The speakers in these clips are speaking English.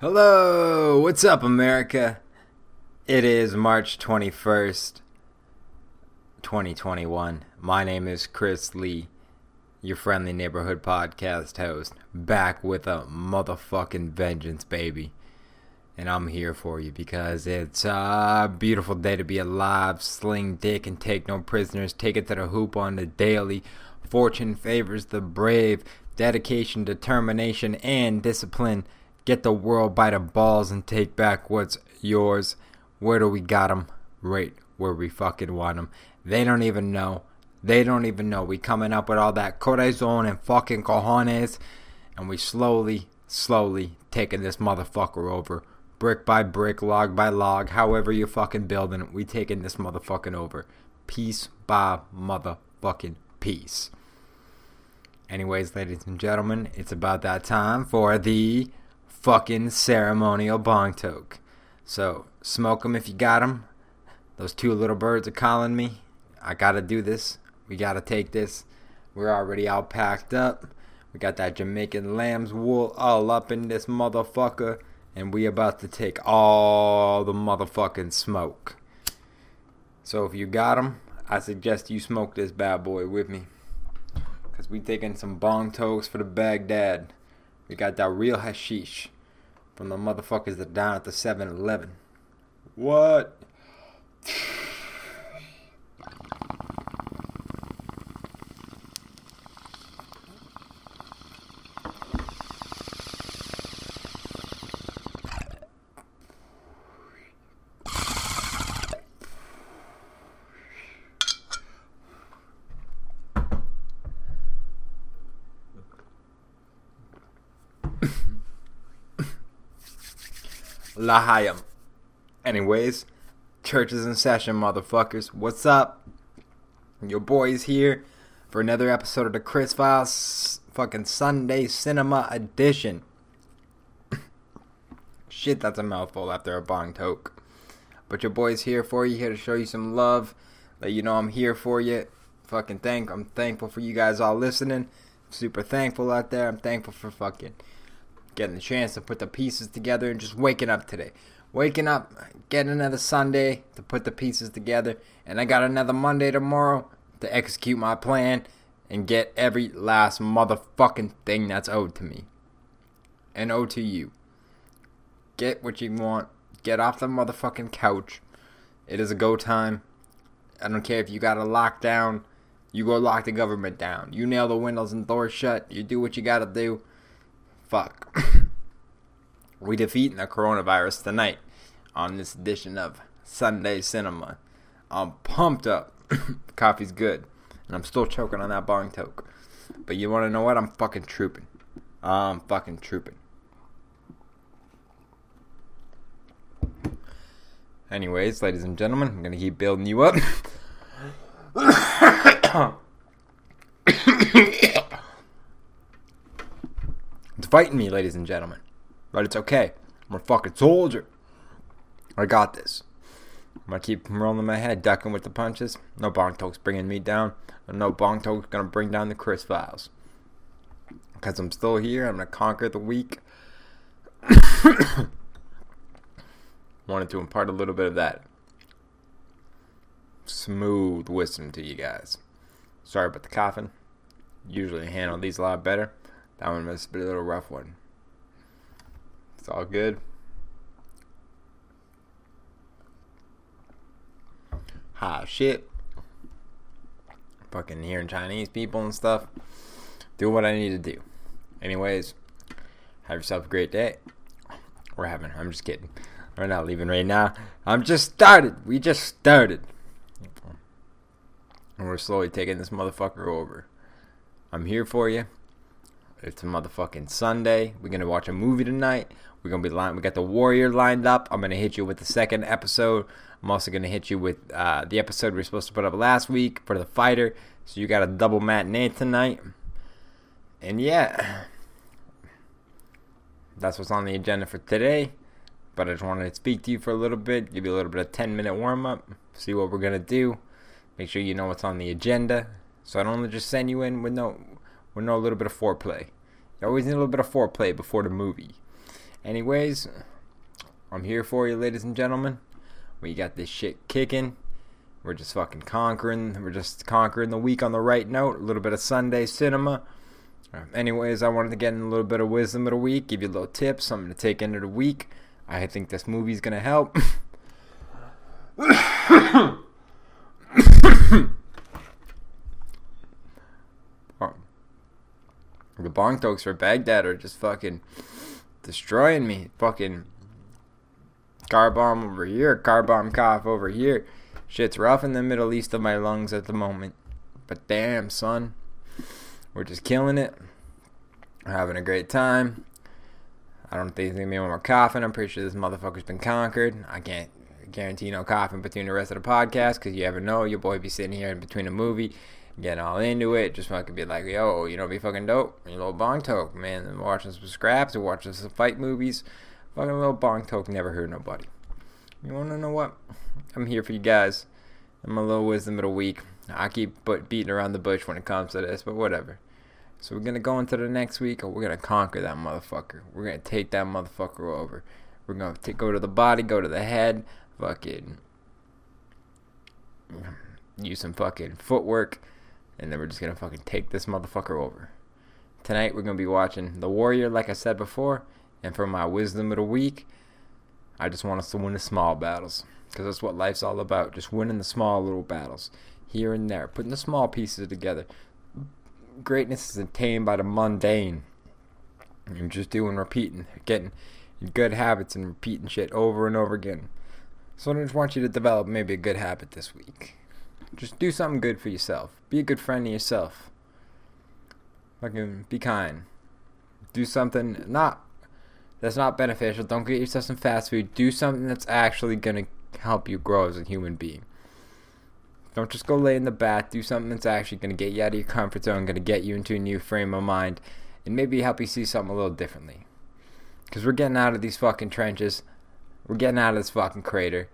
Hello, what's up, America? It is March 21st, 2021. My name is Chris Lee, your friendly neighborhood podcast host, back with a motherfucking vengeance, baby. And I'm here for you because it's a beautiful day to be alive. Sling dick and take no prisoners. Take it to the hoop on the daily. Fortune favors the brave. Dedication, determination, and discipline get the world by the balls and take back what's yours. Where do we got 'em? Right where we fucking want 'em. They don't even know. They don't even know. We coming up with all that corazon and fucking cojones, and we slowly, slowly taking this motherfucker over. Brick by brick, log by log, however you fucking building it, we taking this motherfucking over. Piece by motherfucking piece. Anyways, ladies and gentlemen, it's about that time for the fucking ceremonial bong toke. So, smoke 'em if you got 'em. Those two little birds are calling me. I gotta do this. We gotta take this. We're already all packed up. We got that Jamaican lamb's wool all up in this motherfucker. And we about to take all the motherfucking smoke. So if you got 'em, I suggest you smoke this bad boy with me. Cause we taking some bong tokes for the Baghdad. We got that real hashish from the motherfuckers that down at the 7-Eleven. What? Lahayim. Anyways, church is in session, motherfuckers. What's up? Your boy's here for another episode of the Chris Files fucking Sunday Cinema Edition. Shit, that's a mouthful after a bong toke. But your boy's here for you, here to show you some love. Let you know I'm here for you. Fucking thank I'm thankful for you guys all listening. Super thankful out there. I'm thankful for fucking getting the chance to put the pieces together and just waking up today. Waking up, getting another Sunday to put the pieces together, and I got another Monday tomorrow to execute my plan and get every last motherfucking thing that's owed to me and owed to you. Get what you want. Get off the motherfucking couch. It is a go time. I don't care if you got a lockdown. You go lock the government down. You nail the windows and doors shut. You do what you gotta do fuck. we defeating the coronavirus tonight on this edition of Sunday Cinema. I'm pumped up. Coffee's good. And I'm still choking on that bong toke. But you want to know what? I'm fucking trooping. I'm fucking trooping. Anyways, ladies and gentlemen, I'm going to keep building you up. It's fighting me, ladies and gentlemen. But it's okay. I'm a fucking soldier. I got this. I'm gonna keep rolling my head, ducking with the punches. No bong toke's bringing me down. No bong toke's gonna bring down the Chris Files. Because I'm still here, I'm gonna conquer the weak. Wanted to impart a little bit of that smooth wisdom to you guys. Sorry about the coughing. Usually handle these a lot better. That one must be a little rough one. It's all good. Ah, shit. Fucking hearing Chinese people and stuff. Do what I need to do. Anyways, have yourself a great day. We're having, I'm just kidding. We're not leaving right now. I'm just started. We just started. And we're slowly taking this motherfucker over. I'm here for you. It's a motherfucking Sunday. We're gonna watch a movie tonight. We're gonna be lined. We got the Warrior lined up. I'm gonna hit you with the second episode. I'm also gonna hit you with uh, the episode we are supposed to put up last week for the fighter. So you got a double matinee tonight. And yeah, that's what's on the agenda for today. But I just wanted to speak to you for a little bit, give you a little bit of 10 minute warm up, see what we're gonna do. Make sure you know what's on the agenda. So I don't just send you in with no we know a little bit of foreplay. You always need a little bit of foreplay before the movie. Anyways, I'm here for you, ladies and gentlemen. We got this shit kicking. We're just fucking conquering. We're just conquering the week on the right note. A little bit of Sunday cinema. Anyways, I wanted to get in a little bit of wisdom of the week, give you a little tip, something to take into the week. I think this movie's gonna help. The bong tokes for Baghdad are just fucking destroying me. Fucking car bomb over here, car bomb cough over here. Shit's rough in the Middle East of my lungs at the moment. But damn, son. We're just killing it. We're having a great time. I don't think there's gonna be any more coughing. I'm pretty sure this motherfucker's been conquered. I can't guarantee no coughing between the rest of the podcast because you ever know your boy be sitting here in between a movie, getting all into it, just fucking be like, yo, you know, be fucking dope. You little bong toke, man. And watching some scraps or watching some fight movies. Fucking little bong toke never hurt nobody. You wanna know what? I'm here for you guys. I'm a little wisdom of the week. I keep but beating around the bush when it comes to this, but whatever. So we're gonna go into the next week, or we're gonna conquer that motherfucker. We're gonna take that motherfucker over. We're gonna t- go to the body, go to the head, fucking use some fucking footwork, and then we're just gonna fucking take this motherfucker over. Tonight we're gonna be watching The Warrior, like I said before, and for my wisdom of the week, I just want us to win the small battles, because that's what life's all about. Just winning the small little battles here and there, putting the small pieces together greatness is attained by the mundane. You're just doing, repeating, getting good habits and repeating shit over and over again. So I just want you to develop maybe a good habit this week. Just do something good for yourself. Be a good friend to yourself. Fucking be kind. Do something not that's not beneficial. Don't get yourself some fast food. Do something that's actually gonna help you grow as a human being. Don't just go lay in the bath. Do something that's actually to get you out of your comfort zone, to get you into a new frame of mind, and maybe help you see something a little differently. Because we're getting out of these fucking trenches. We're getting out of this fucking crater.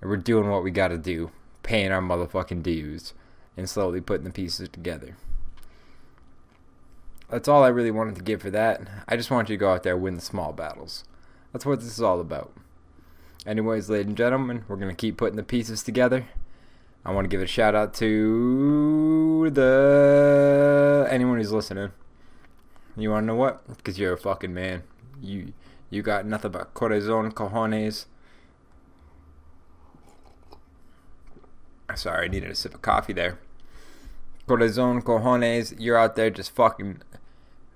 And we're doing what we got to do. Paying our motherfucking dues. And slowly putting the pieces together. That's all I really wanted to give for that. I just want you to go out there win the small battles. That's what this is all about. Anyways, ladies and gentlemen, we're going to keep putting the pieces together. I want to give a shout out to the anyone who's listening. You want to know what? Because you're a fucking man. You you got nothing but corazon cojones. Sorry, I needed a sip of coffee there. Corazon cojones, you're out there just fucking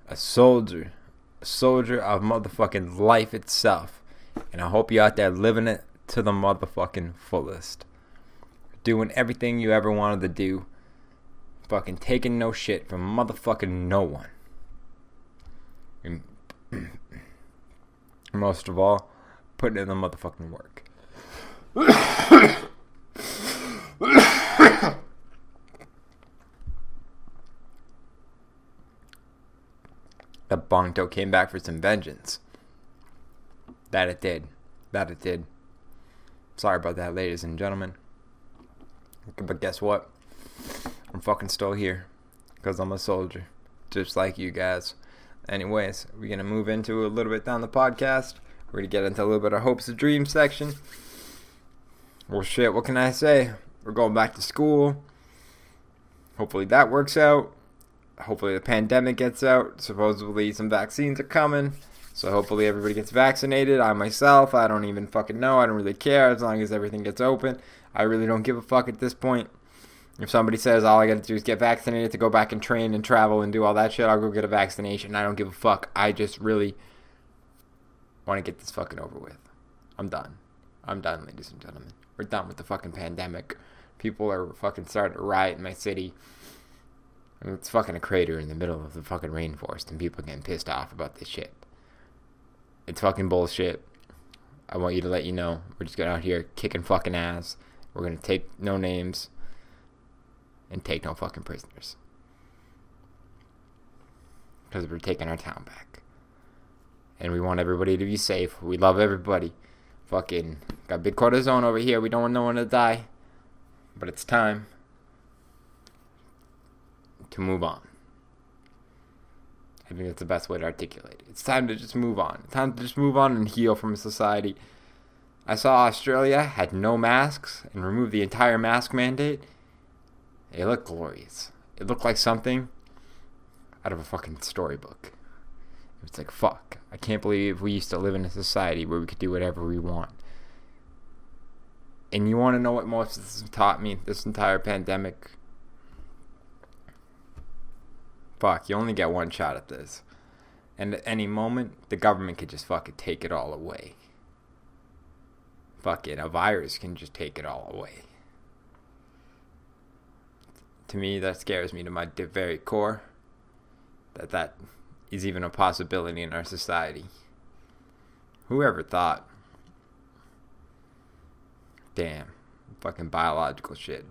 a soldier, a soldier of motherfucking life itself, and I hope you're out there living it to the motherfucking fullest doing everything you ever wanted to do, fucking taking no shit from motherfucking no one. And most of all, putting in the motherfucking work. the bong toke came back for some vengeance. That it did. That it did. Sorry about that, ladies and gentlemen. But guess what? I'm fucking still here. Because I'm a soldier. Just like you guys. Anyways, we're going to move into a little bit down the podcast. We're going to get into a little bit of hopes and dreams section. Well, shit, what can I say? We're going back to school. Hopefully that works out. Hopefully the pandemic gets out. Supposedly some vaccines are coming. So hopefully everybody gets vaccinated. I myself, I don't even fucking know. I don't really care as long as everything gets open. I really don't give a fuck at this point. If somebody says all I gotta do is get vaccinated to go back and train and travel and do all that shit, I'll go get a vaccination. I don't give a fuck. I just really want to get this fucking over with. I'm done. I'm done, ladies and gentlemen. We're done with the fucking pandemic. People are fucking starting to riot in my city. I mean, it's fucking a crater in the middle of the fucking rainforest, and people getting pissed off about this shit. It's fucking bullshit. I want you to let you know. We're just going out here kicking fucking ass. We're going to take no names and take no fucking prisoners. Because we're taking our town back. And we want everybody to be safe. We love everybody. Fucking got big corazon over here. We don't want no one to die. But it's time to move on. I think that's the best way to articulate it. It's time to just move on. It's time to just move on and heal from a society. I saw Australia had no masks and removed the entire mask mandate. It looked glorious. It looked like something out of a fucking storybook. It's like, fuck. I can't believe we used to live in a society where we could do whatever we want. And you want to know what most of this taught me this entire pandemic? Fuck, you only get one shot at this. And at any moment, the government could just fucking take it all away. Fuck it, a virus can just take it all away. To me, that scares me to my very core. That that is even a possibility in our society. Whoever thought? Damn, fucking biological shit.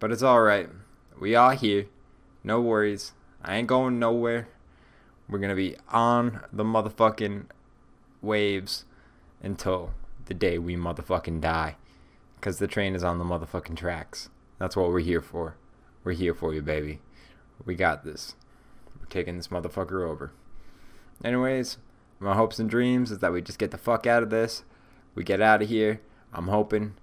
But it's alright. We are here. No worries. I ain't going nowhere. We're gonna be on the motherfucking waves until the day we motherfucking die. Because the train is on the motherfucking tracks. That's what we're here for. We're here for you, baby. We got this. We're taking this motherfucker over. Anyways, my hopes and dreams is that we just get the fuck out of this. We get out of here. I'm hoping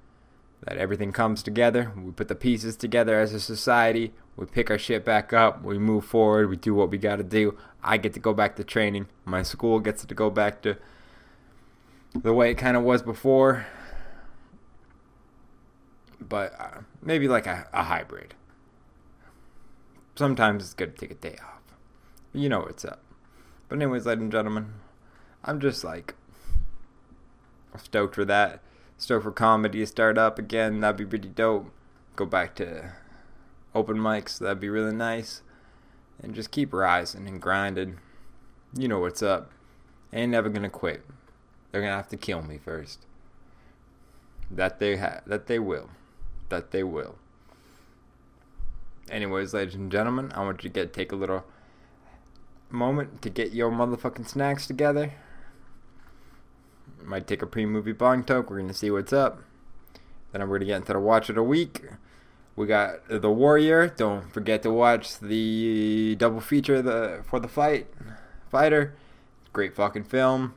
that everything comes together. We put the pieces together as a society. We pick our shit back up. We move forward. We do what we got to do. I get to go back to training. My school gets to go back to the way it kind of was before. But uh, maybe like a, a hybrid. Sometimes it's good to take a day off. You know what's up. But, anyways, ladies and gentlemen, I'm just like stoked for that. Stoked for comedy start up again. That'd be pretty dope. Go back to open mics. That'd be really nice. And just keep rising and grinding. You know what's up. Ain't never gonna quit. They're gonna have to kill me first. That they ha- that they will. That they will. Anyways, ladies and gentlemen, I want you to get take a little moment to get your motherfucking snacks together. Might take a pre-movie bong toke. We're gonna see what's up. Then we're gonna get into the watch of the week. We got the Warrior. Don't forget to watch the double feature the for the fight fighter. Great fucking film.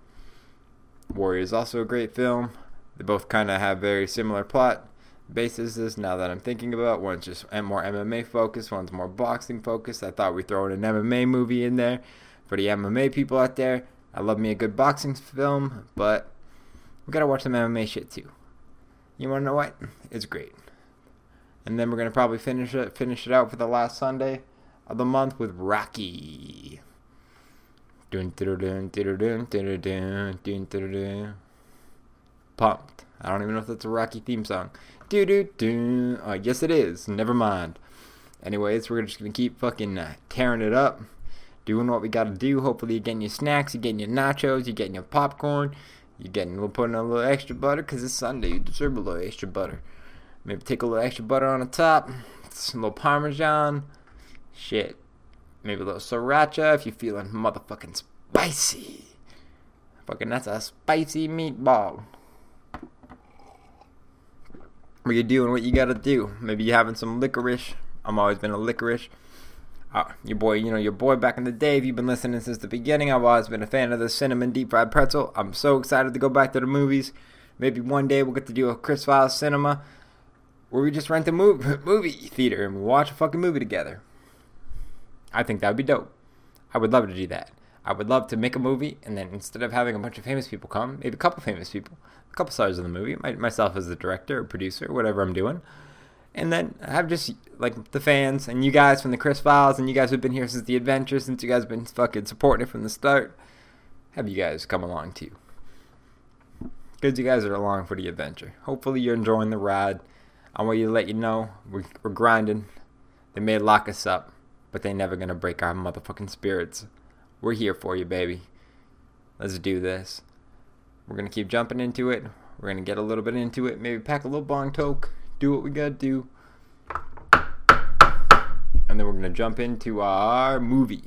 Warrior is also a great film. They both kind of have very similar plot bases. Now that I'm thinking about, one's just more MMA focused, one's more boxing focused. I thought we'd throw in an MMA movie in there for the MMA people out there. I love me a good boxing film, but we gotta watch some MMA shit too. You wanna know what? It's great. And then we're gonna probably finish it finish it out for the last Sunday of the month with Rocky. Pumped. I don't even know if that's a Rocky theme song. Do do do. Uh, yes, it is. Never mind. Anyways, we're just gonna keep fucking uh, tearing it up, doing what we gotta do. Hopefully, you're getting your snacks, you're getting your nachos, you're getting your popcorn, you're getting we're putting a little extra butter because it's Sunday. You deserve a little extra butter. Maybe take a little extra butter on the top, some little parmesan, shit. Maybe a little sriracha if you're feeling motherfucking spicy. Fucking that's a spicy meatball. Where you're doing what you gotta do. Maybe you're having some licorice. I'm always been a licorice. Uh, your boy, you know, your boy back in the day, if you've been listening since the beginning, I've always been a fan of the cinnamon deep fried pretzel. I'm so excited to go back to the movies. Maybe one day we'll get to do a Chris Files cinema where we just rent a movie, movie theater and we watch a fucking movie together. I think that would be dope. I would love to do that. I would love to make a movie and then instead of having a bunch of famous people come, maybe a couple famous people, a couple stars of the movie, my, myself as the director or producer, whatever I'm doing, and then I have just like the fans and you guys from the Chris Files and you guys who've been here since the adventure, since you guys have been fucking supporting it from the start, have you guys come along too. Because you guys are along for the adventure. Hopefully you're enjoying the ride. I want you to let you know we're, we're grinding. They may lock us up, but they never gonna break our motherfucking spirits. We're here for you, baby. Let's do this. We're gonna keep jumping into it. We're gonna get a little bit into it. Maybe pack a little bong toke. Do what we gotta do. And then we're gonna jump into our movie.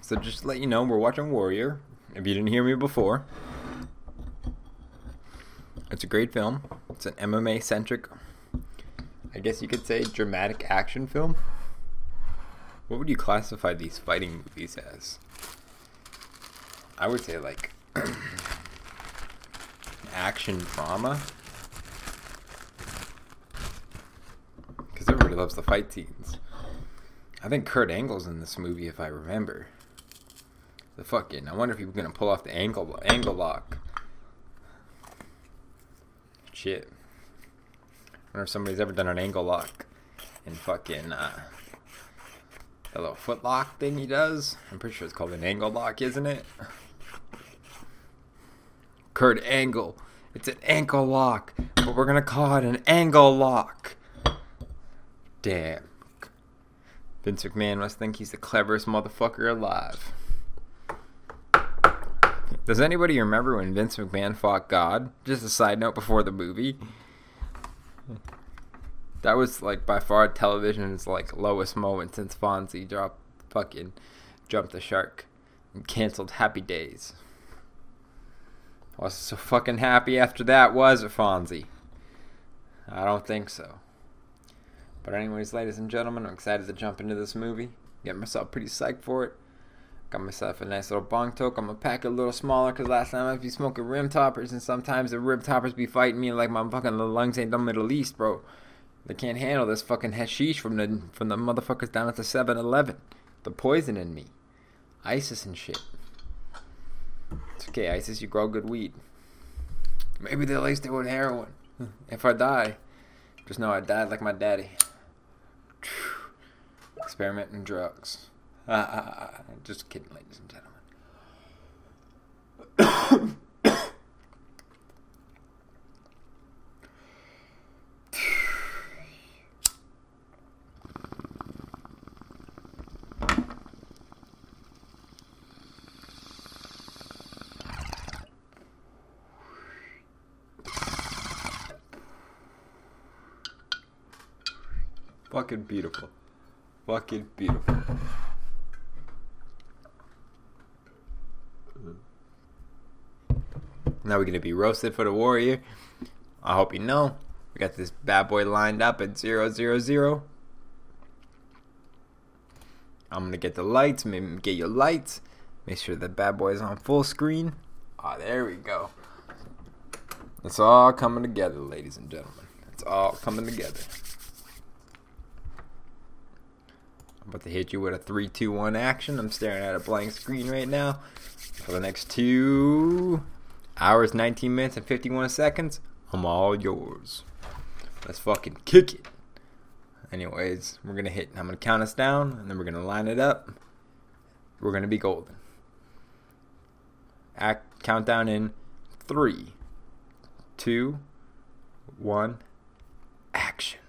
So just to let you know, we're watching Warrior. If you didn't hear me before, it's a great film. It's an MMA centric, I guess you could say, dramatic action film. What would you classify these fighting movies as? I would say like action drama. Because everybody loves the fight scenes. I think Kurt Angle's in this movie, if I remember. The fucking. I wonder if he was gonna pull off the angle angle lock. Shit. I wonder if somebody's ever done an angle lock in fucking uh, a little foot lock thing he does. I'm pretty sure it's called an angle lock, isn't it? Kurt Angle. It's an ankle lock, but we're gonna call it an angle lock. Damn. Vince McMahon must think he's the cleverest motherfucker alive. Does anybody remember when Vince McMahon fought God? Just a side note before the movie. That was like by far television's like lowest moment since Fonzie dropped fucking jumped the shark and canceled Happy Days. Was so fucking happy after that, was it, Fonzie? I don't think so. But anyways, ladies and gentlemen, I'm excited to jump into this movie. Get myself pretty psyched for it. Got myself a nice little bong toke. I'm gonna pack it a little smaller because last time I be smoking rim toppers, and sometimes the rim toppers be fighting me like my fucking lungs ain't done the Middle East, bro. They can't handle this fucking hashish from the from the motherfuckers down at the 7-Eleven. The poison in me, ISIS and shit. Okay, ISIS. You grow good weed. Maybe they laced it with heroin. Hmm. If I die, just know I died like my daddy. Experimenting drugs. Ah, ah, ah, just kidding, ladies and gentlemen. Fucking beautiful. Fucking beautiful. Now we're gonna be roasted for the Warrior. I hope you know. We got this bad boy lined up at zero zero zero. I'm gonna get the lights, maybe get your lights. Make sure the bad boy is on full screen. Ah, oh, there we go. It's all coming together, ladies and gentlemen. It's all coming together. About to hit you with a 3 2 1 action. I'm staring at a blank screen right now. For the next two hours, 19 minutes, and 51 seconds, I'm all yours. Let's fucking kick it. Anyways, we're gonna hit. I'm gonna count us down, and then we're gonna line it up. We're gonna be golden. Act countdown in three, two, one, action.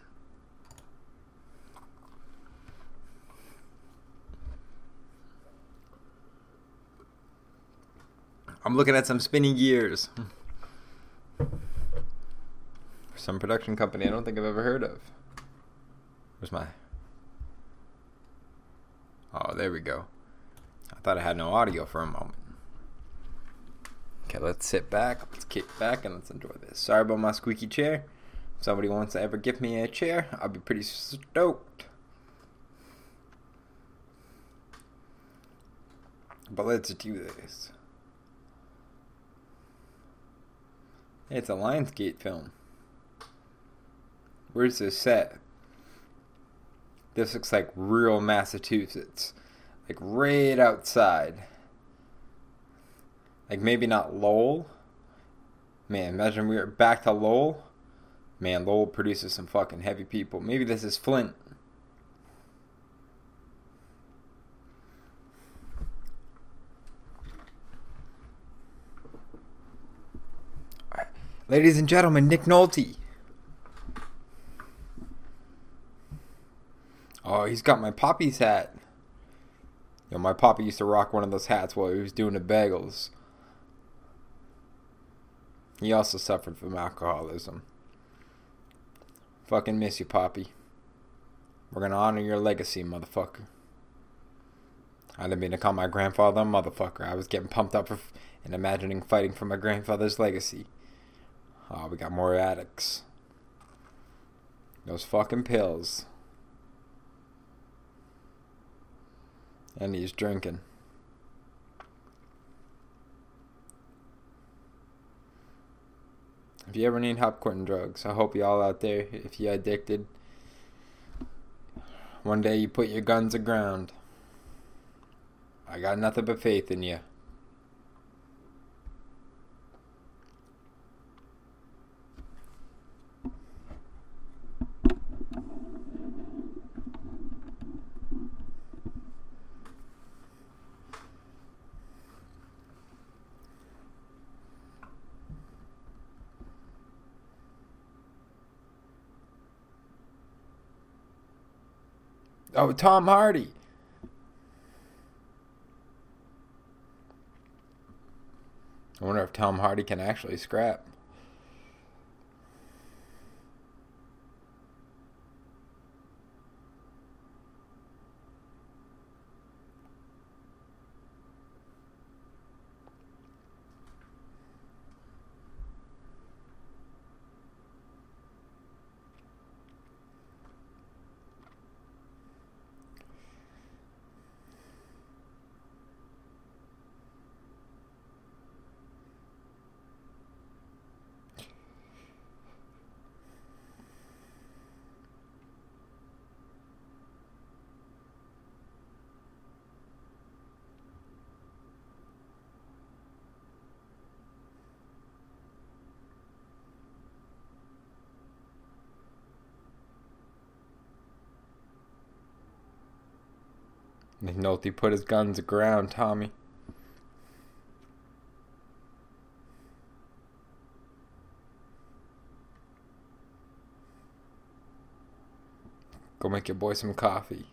I'm looking at some spinning gears. Some production company I don't think I've ever heard of. Where's my. Oh, there we go. I thought I had no audio for a moment. Okay, let's sit back, let's kick back, and let's enjoy this. Sorry about my squeaky chair. If somebody wants to ever give me a chair, I'll be pretty stoked. But let's do this. It's a Lionsgate film. Where's this set? This looks like real Massachusetts. Like right outside. Like maybe not Lowell. Man, imagine we were back to Lowell. Man, Lowell produces some fucking heavy people. Maybe this is Flint. Ladies and gentlemen, Nick Nolte. Oh, he's got my Poppy's hat. Yo, my Poppy used to rock one of those hats while he was doing the bagels. He also suffered from alcoholism. Fucking miss you, Poppy. We're gonna honor your legacy, motherfucker. I didn't mean to call my grandfather a motherfucker. I was getting pumped up for and imagining fighting for my grandfather's legacy. Oh, we got more addicts. Those fucking pills. And he's drinking. If you ever need help quitting drugs, I hope you all out there, if you're addicted, one day you put your guns aground. I got nothing but faith in you. Oh, Tom Hardy. I wonder if Tom Hardy can actually scrap. Nick Nolte put his guns aground, Tommy. Go make your boy some coffee.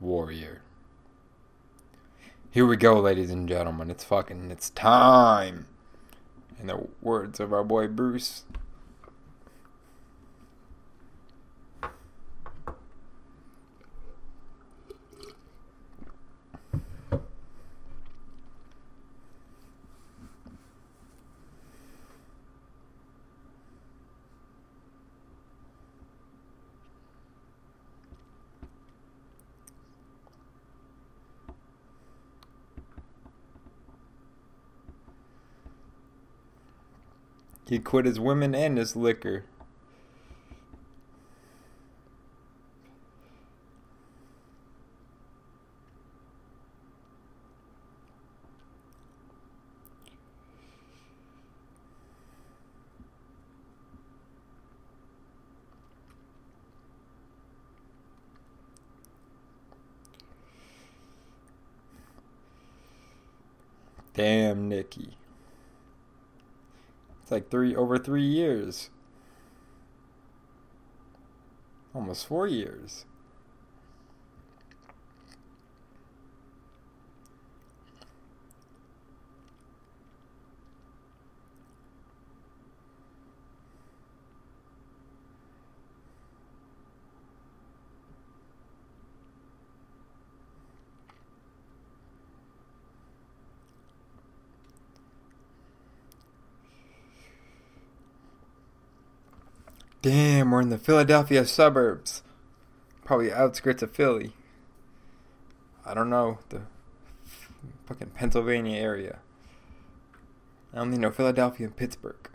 Warrior. Here we go, ladies and gentlemen. It's fucking, it's time. In the words of our boy Bruce. He quit his women and his liquor. Damn, Nikki like three over three years. Almost four years. Damn, we're in the Philadelphia suburbs. Probably outskirts of Philly. I don't know. The fucking Pennsylvania area. I only know Philadelphia and Pittsburgh.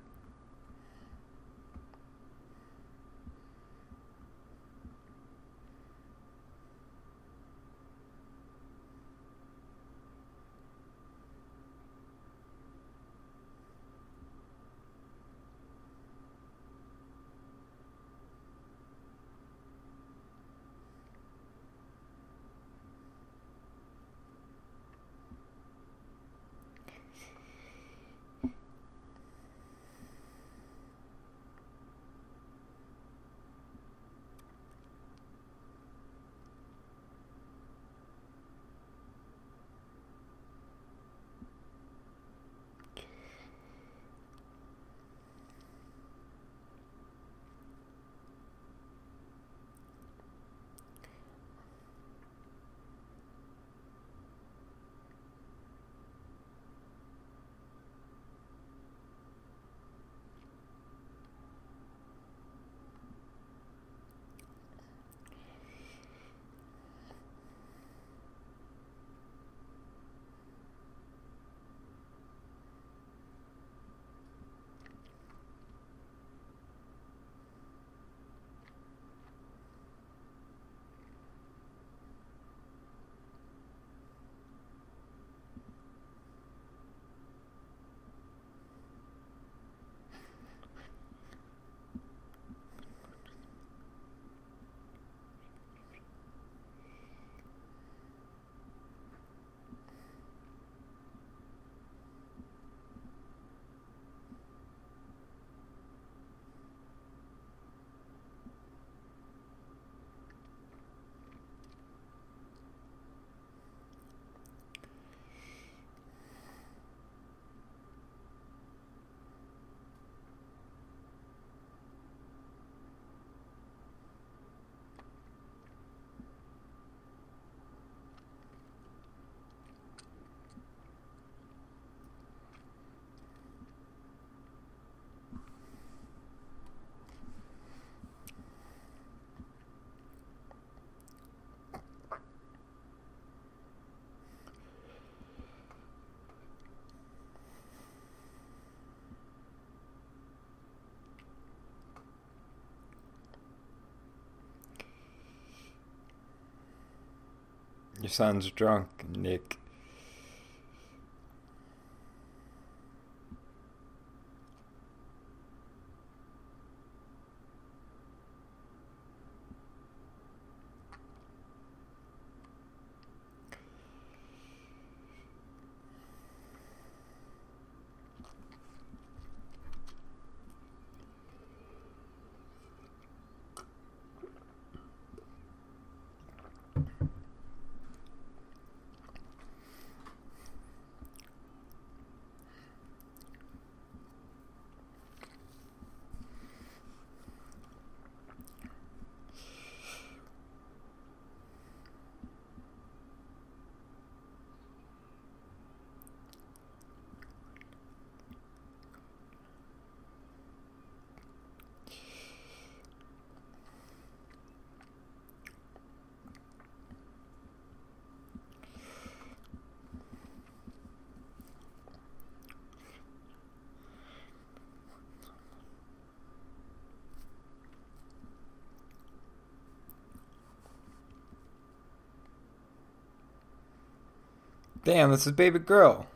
Your son's drunk, Nick. Damn, this is baby girl.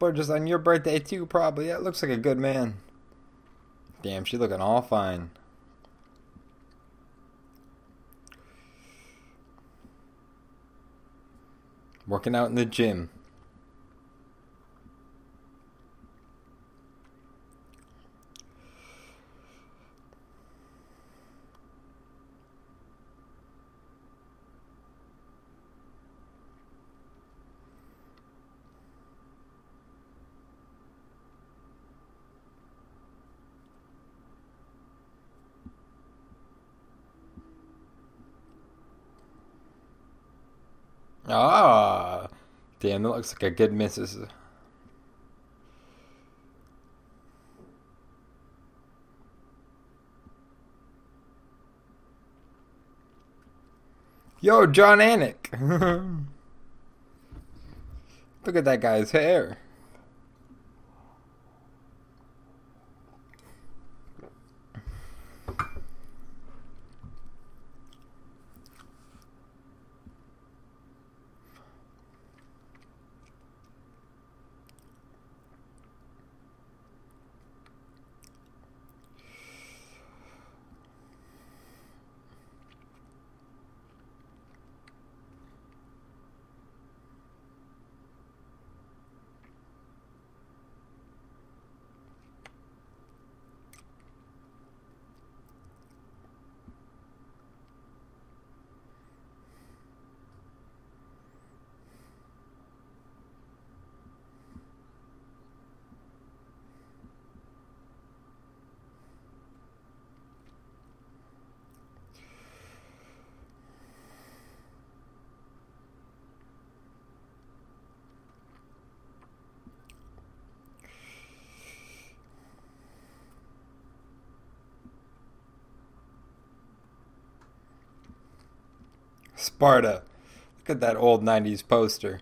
Just on your birthday too, probably. That looks like a good man. Damn, she looking all fine. Working out in the gym. Ah, damn, that looks like a good missus. Yo, Jon Anik. Look at that guy's hair. Sparta. Look at that old 90s poster.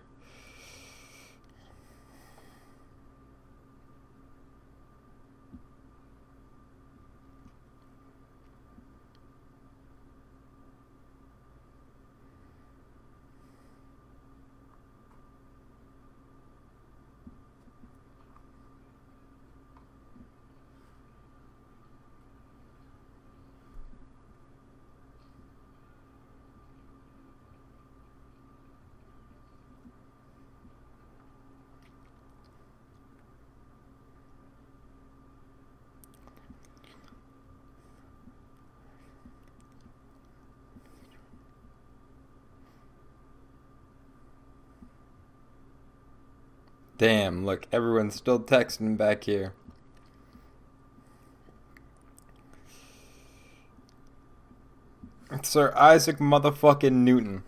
Damn, look, everyone's still texting back here. Sir Isaac motherfucking Newton.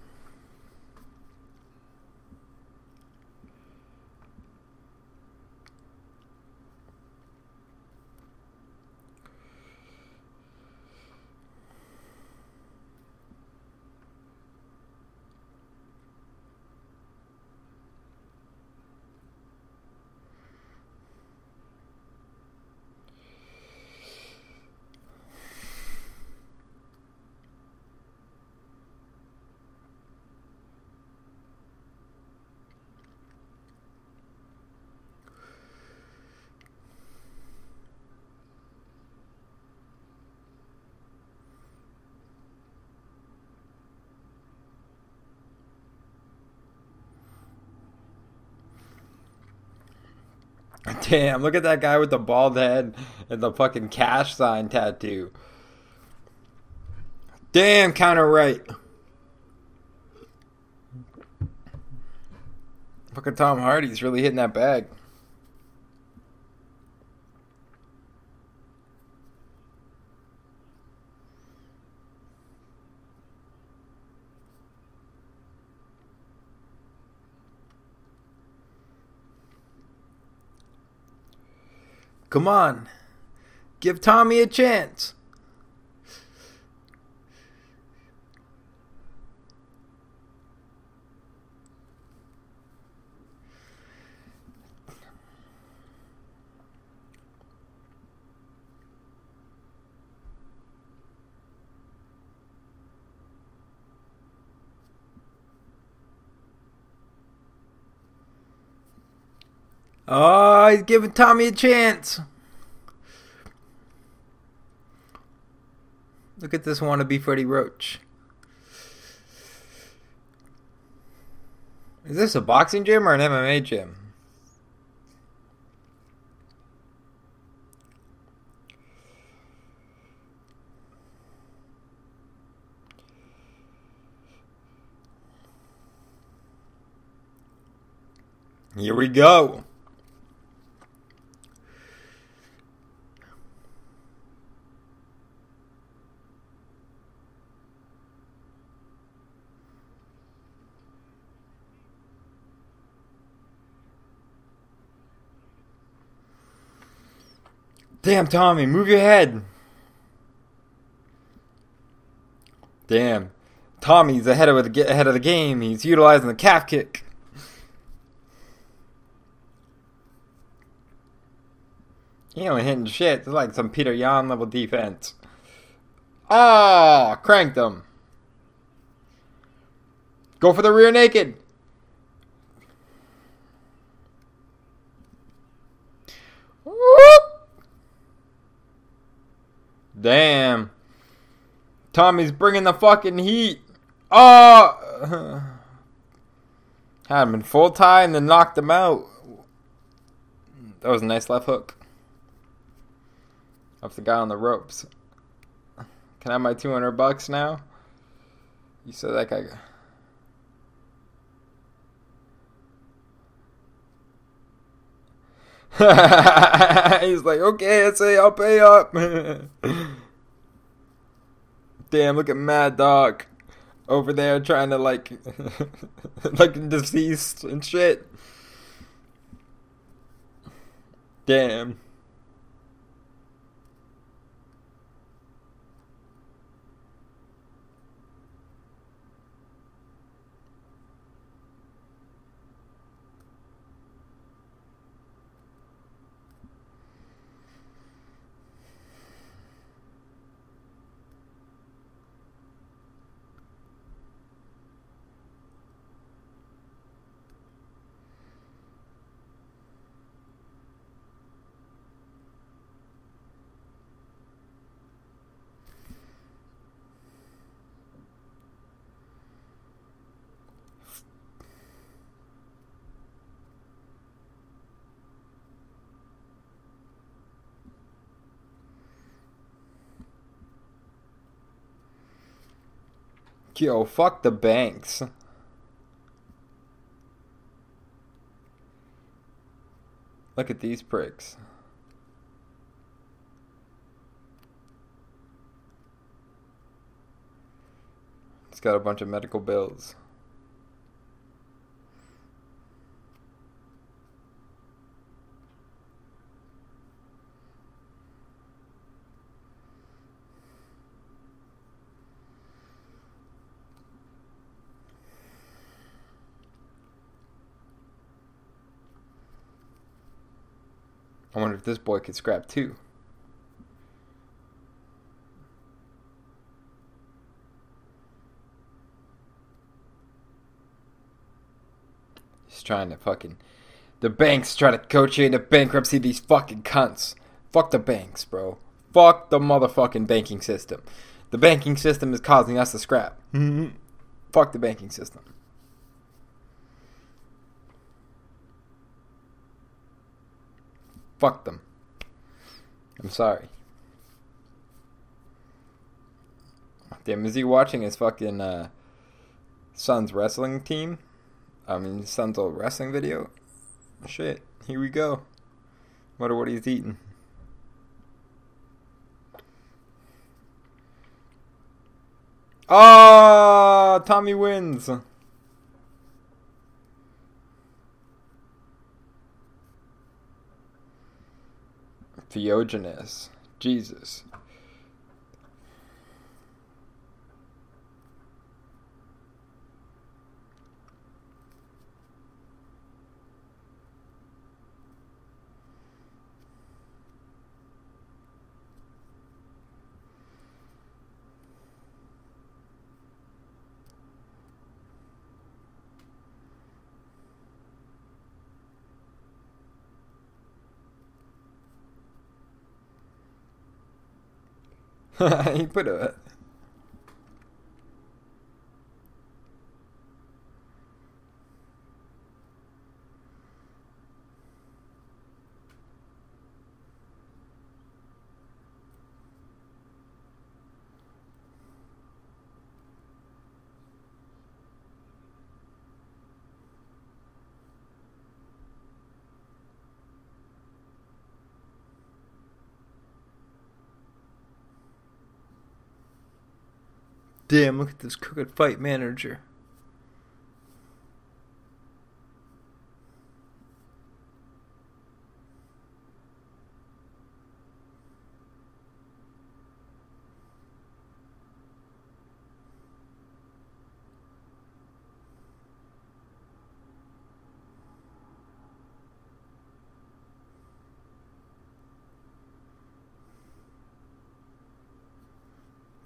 Damn, look at that guy with the bald head and the fucking cash sign tattoo. Damn, counter right. Fucking Tom Hardy's really hitting that bag. Come on. Give Tommy a chance. Oh, he's giving Tommy a chance. Look at this wannabe Freddie Roach. Is this a boxing gym or an MMA gym? Here we go. Damn, Tommy, move your head. Damn. Tommy's ahead of the ahead of the game. He's utilizing the calf kick. He ain't hitting shit. It's like some Petr Yan level defense. Ah, oh, cranked him. Go for the rear naked. Damn. Tommy's bringing the fucking heat. Oh! Had him in full tie and then knocked him out. That was a nice left hook. Off the guy on the ropes. Can I have my 200 bucks now? You said that guy. He's like, okay, I say I'll pay up. Damn, look at Mad Dog over there trying to like, like deceased and shit. Damn. Yo, fuck the banks. Look at these pricks. It's got a bunch of medical bills. If this boy could scrap too. He's trying to fucking. The banks try to coach you into bankruptcy, these fucking cunts. Fuck the banks, bro. Fuck the motherfucking banking system. The banking system is causing us to scrap. Mm-hmm. Fuck the banking system. Fuck them. I'm sorry. Damn, is he watching his fucking uh, son's wrestling team? I mean, his son's old wrestling video? Shit, here we go. Wonder what he's eating. Oh, Tommy wins. Theogenes. Jesus. he put a. Damn, look at this crooked fight manager.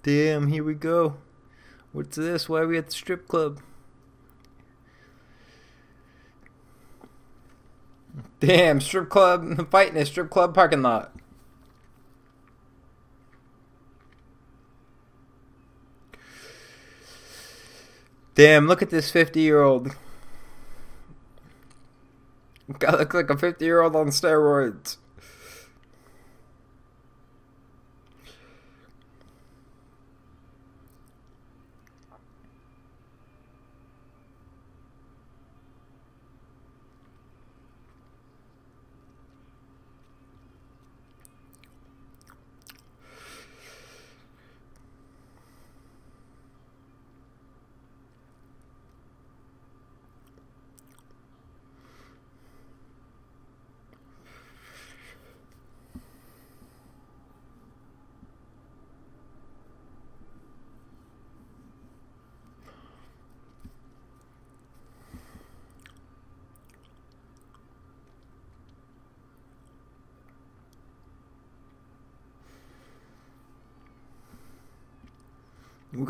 Damn, here we go. What's this? Why are we at the strip club? Damn, strip club fighting a strip club parking lot. Damn, look at this 50 year old. Guy looks like a 50 year old on steroids.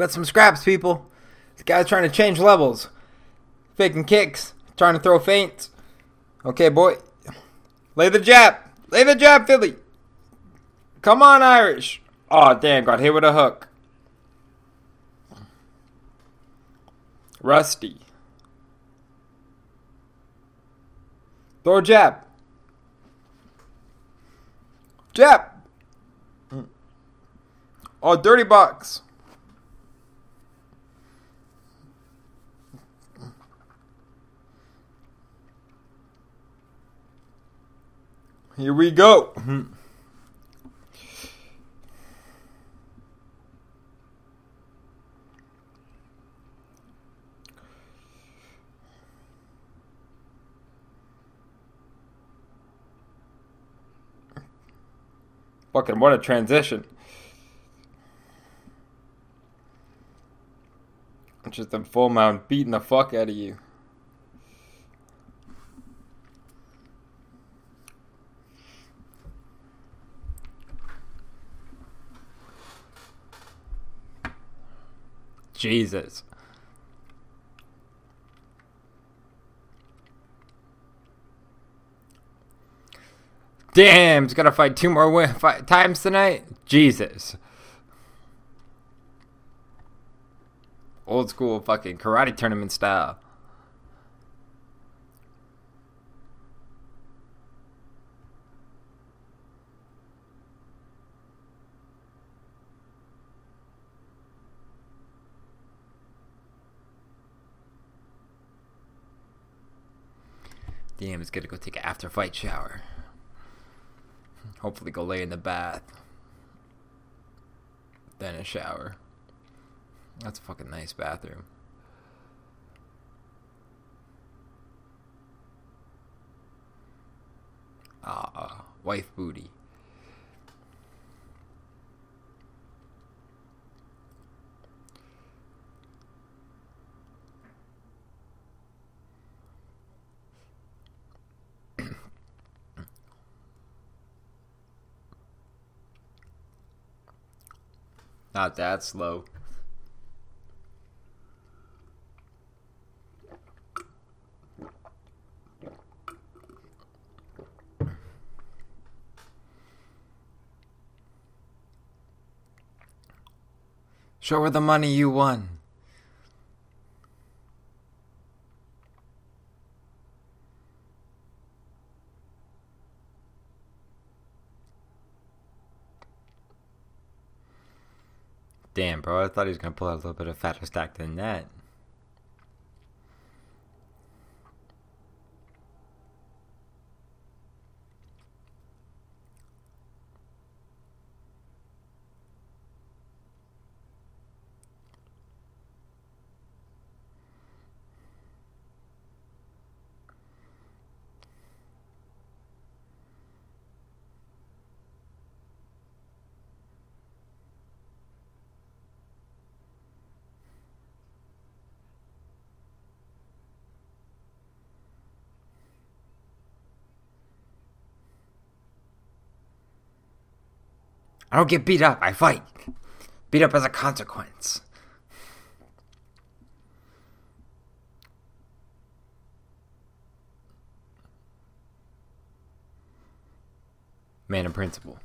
Got some scraps, people. This guy's trying to change levels. Faking kicks. Trying to throw feints. Okay, boy. Lay the jab. Lay the jab, Philly. Come on, Irish. Oh, damn. Got hit with a hook. Rusty. Throw jab. Jab. Mm. Oh, dirty box. Here we go. Fucking what a transition. Just a full mount beating the fuck out of you. Jesus. Damn, he's got to fight two more win- fight times tonight? Jesus. Old school fucking karate tournament style. Damn, it's gonna go take an after fight shower. Hopefully, go lay in the bath. Then a shower. That's a fucking nice bathroom. Ah, wife booty. Not that slow. Show her the money you won. Damn, bro, I thought he was gonna pull out a little bit of fatter stack than that. I don't get beat up, I fight. Beat up as a consequence. Man of principle.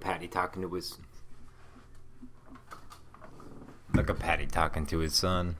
Paddy talking to his. like a Paddy talking to his son.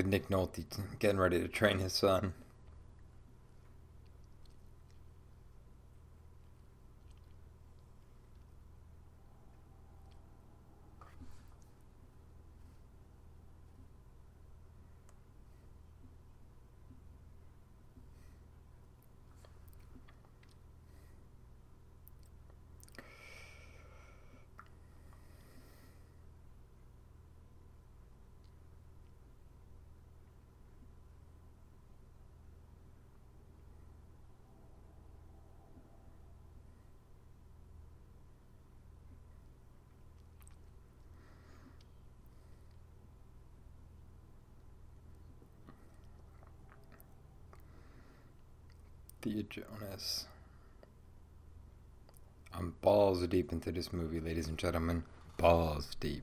Look at Nick Nolte getting ready to train his son. Thea Jonas. I'm balls deep into this movie, ladies and gentlemen. Balls deep.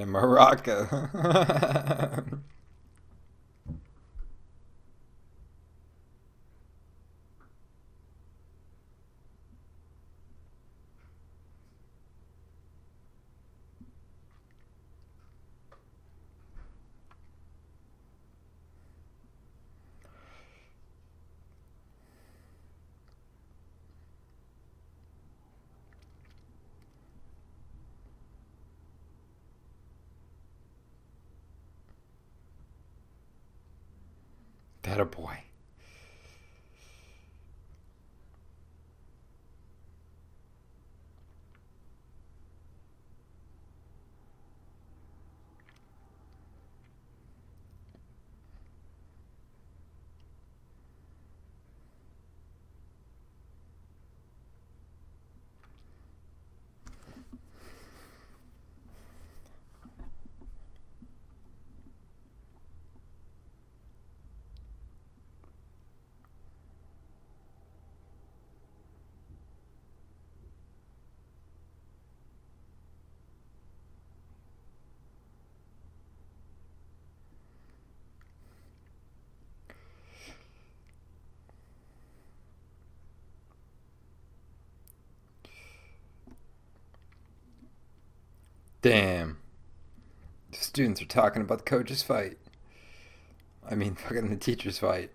Damn Morocco. That a boy. Damn. The students are talking about the coach's fight. I mean, fucking the teacher's fight.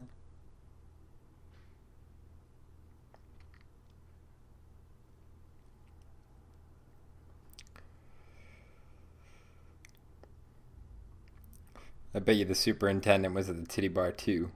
I bet you the superintendent was at the titty bar too.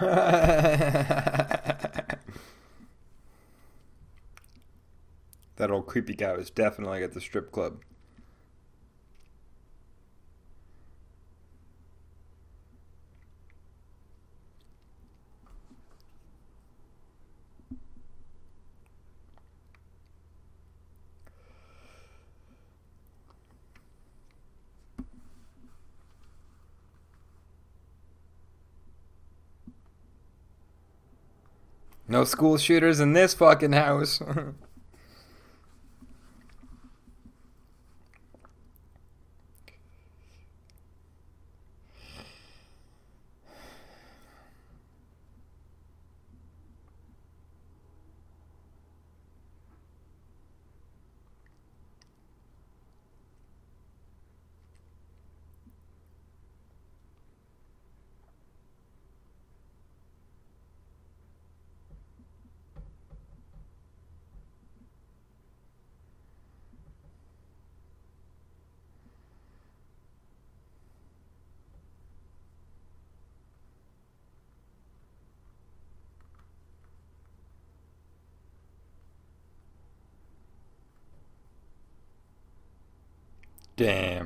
that old creepy guy was definitely at the strip club. No school shooters in this fucking house. Damn.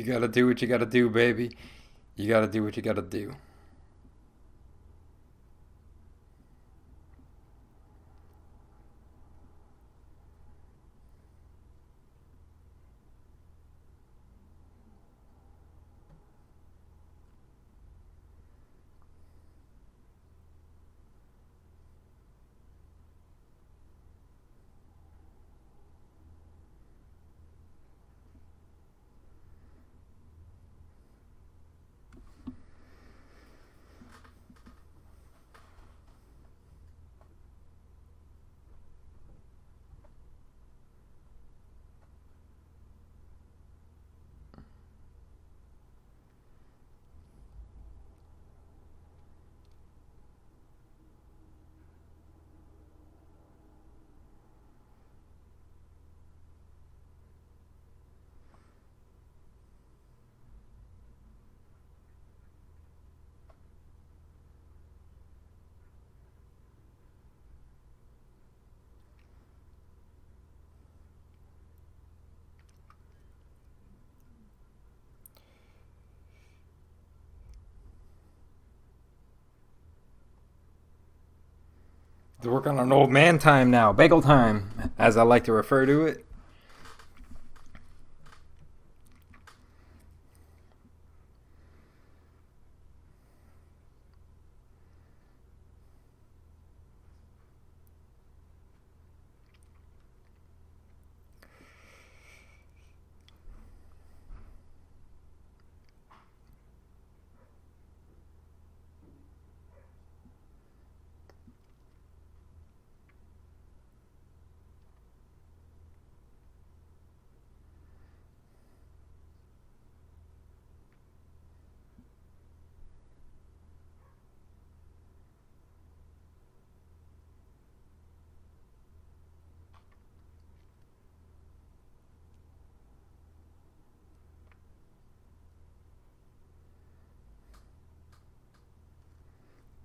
You gotta do what you gotta do, baby. You gotta do what you gotta do. They're working on old man time now, bagel time, as I like to refer to it.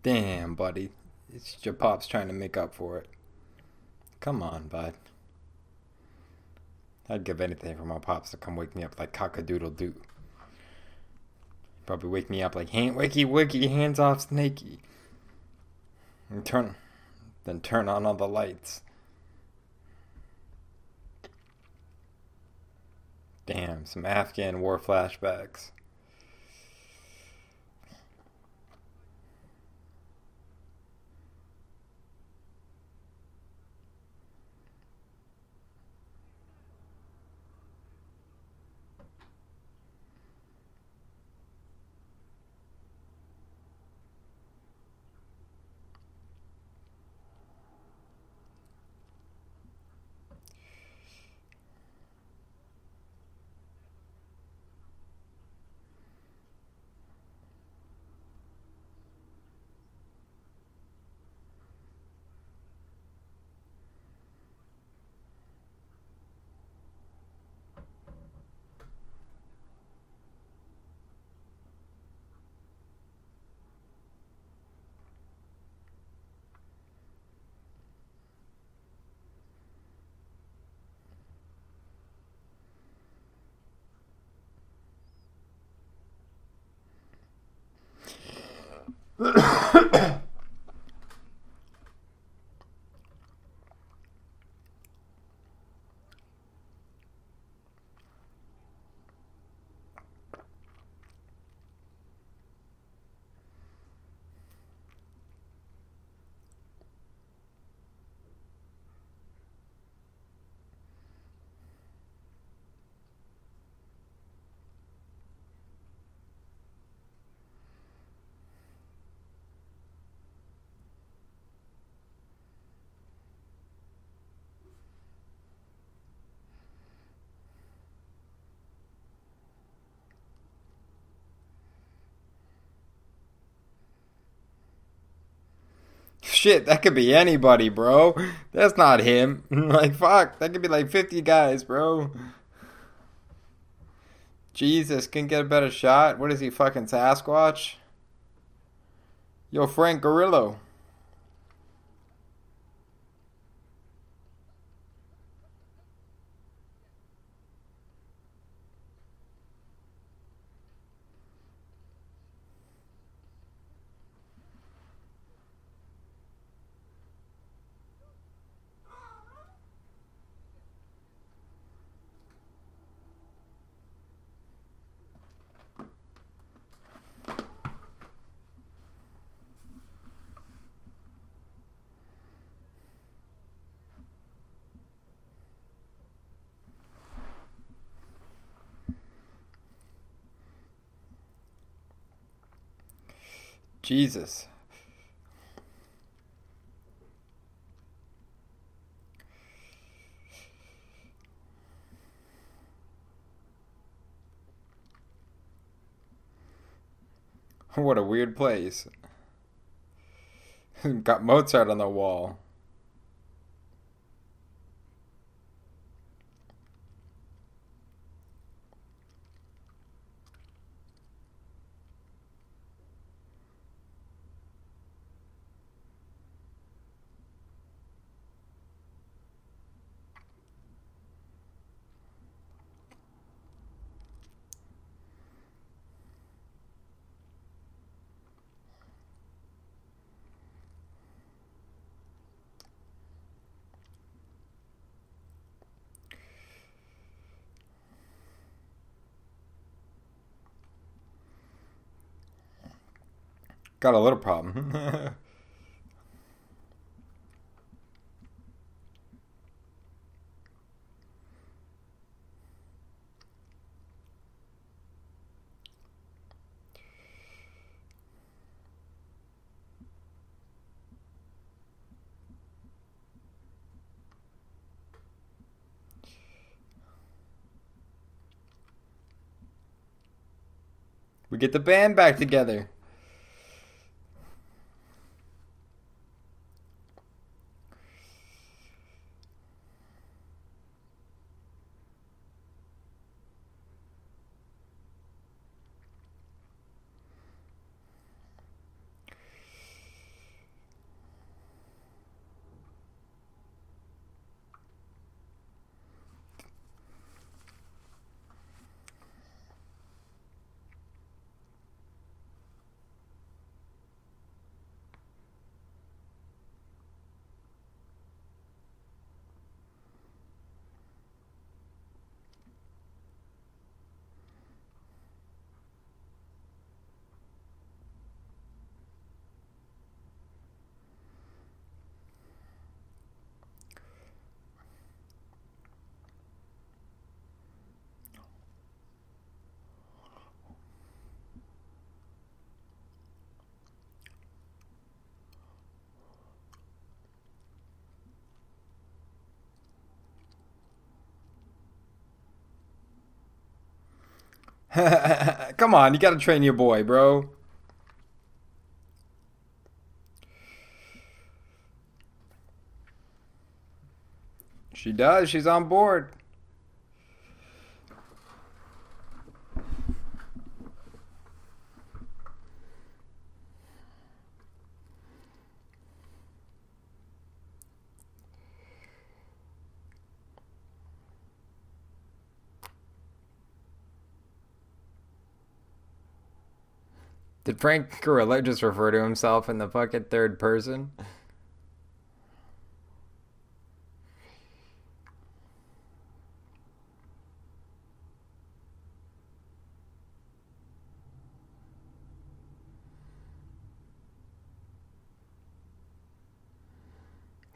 Damn, buddy. It's your pops trying to make up for it. Come on, bud. I'd give anything for my pops to come wake me up like cockadoodle doo. Probably wake me up like hand wakey wiki, hands off snakey. And turn then turn on all the lights. Damn, some Afghan war flashbacks. Shit, that could be anybody, bro. That's not him. like, fuck, that could be like 50 guys, bro. Jesus, can get a better shot. What is he, fucking Sasquatch? Yo, Frank Grillo. Jesus. What a weird place. Got Mozart on the wall. Got a little problem. we get the band back together. Come on, you gotta train your boy, bro. She does. She's on board. Did Frank Grillo just refer to himself in the fucking third person?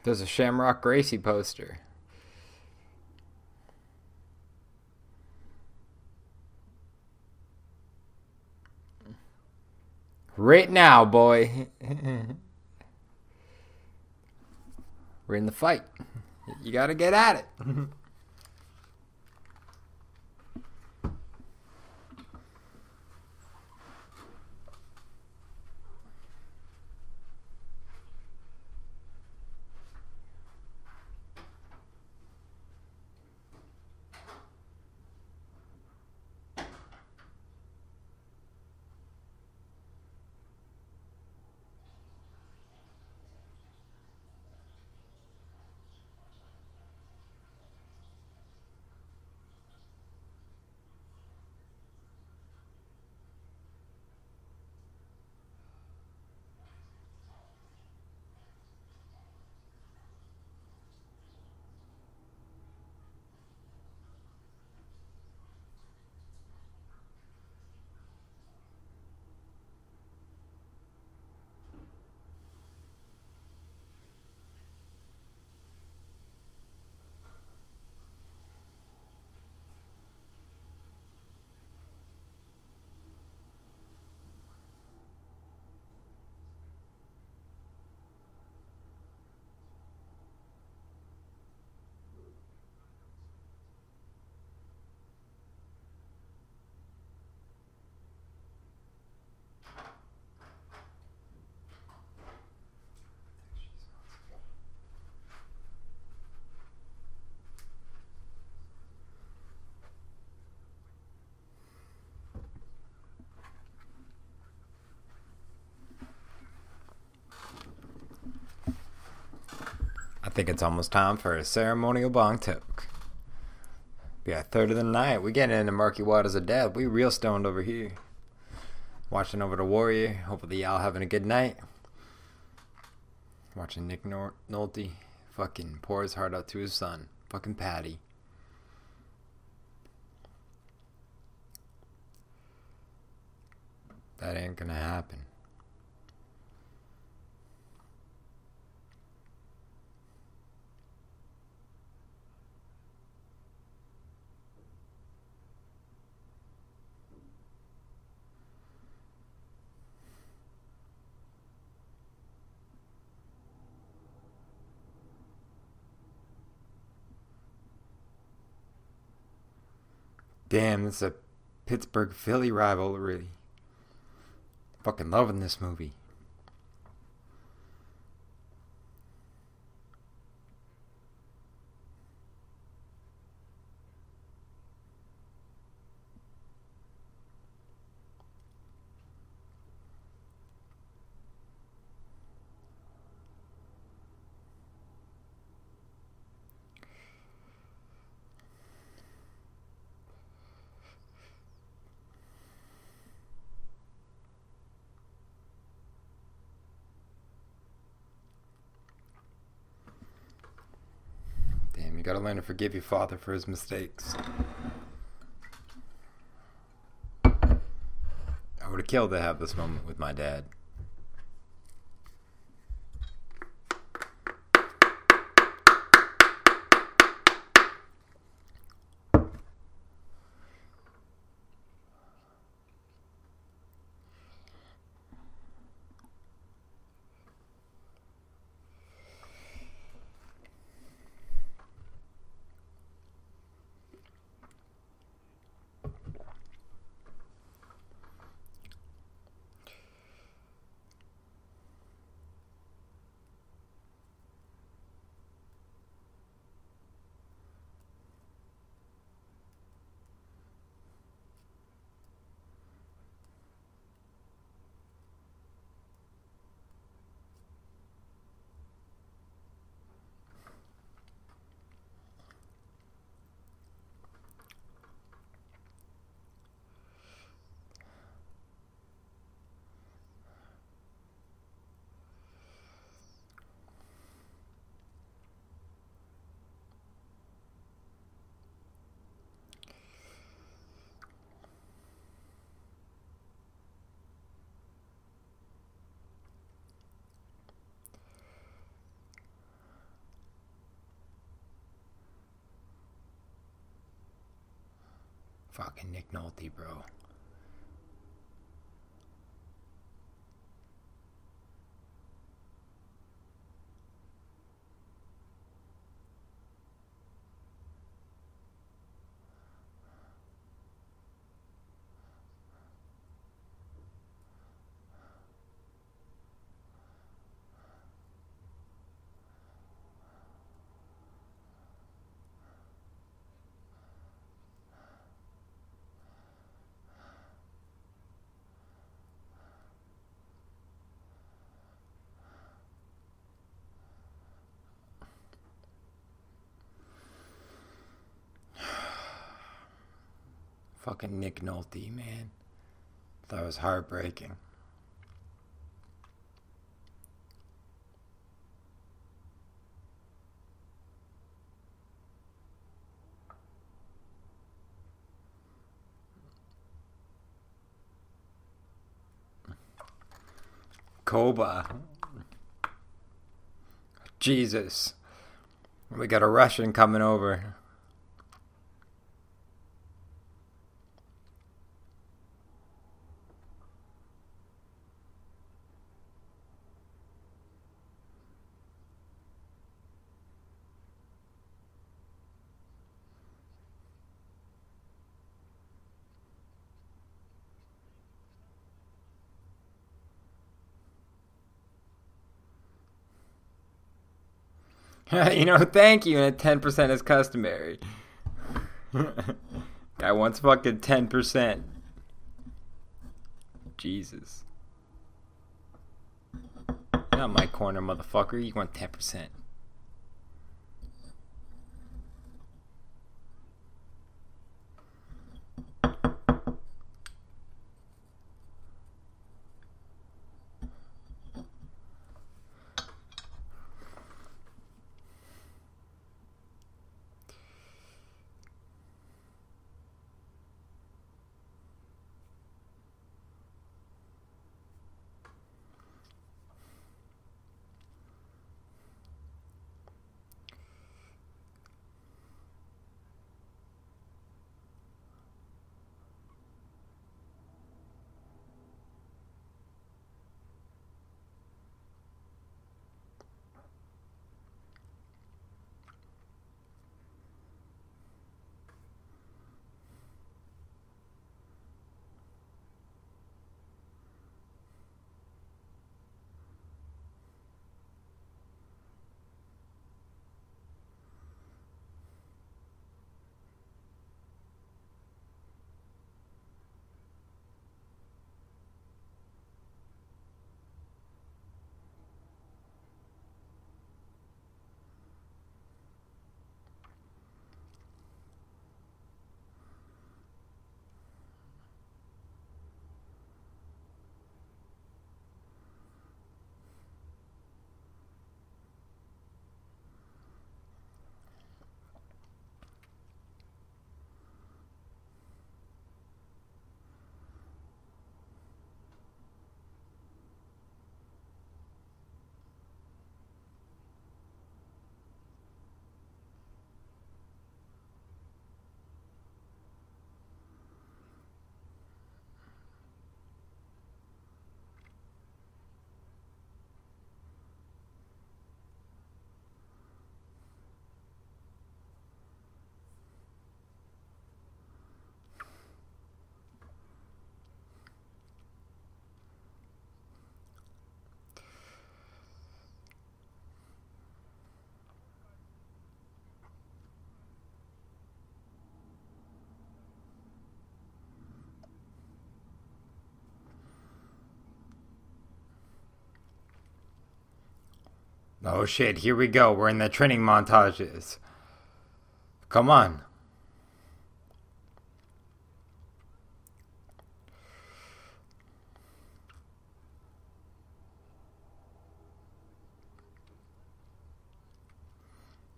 There's a Shamrock Gracie poster. Right now, boy. We're in the fight. You gotta get at it. think it's almost time for a ceremonial bong toke. Yeah, third of the night. We getting into murky waters of death. We real stoned over here. Watching over the warrior. Hopefully y'all having a good night. Watching Nick Nor- Nolte fucking pour his heart out to his son. Fucking Paddy. That ain't gonna happen. Damn, this is a Pittsburgh Philly rivalry. Fucking loving this movie. Damn, you gotta learn to forgive your father for his mistakes. I would have killed to have this moment with my dad. Fucking Nick Nolte, bro. Fucking Nick Nolte, man. That was heartbreaking. Koba. Jesus. We got a Russian coming over. you know, thank you, and 10% is customary. Guy wants fucking 10%. Jesus. Not my corner, motherfucker. You want 10%. Oh shit, here we go. We're in the training montages. Come on.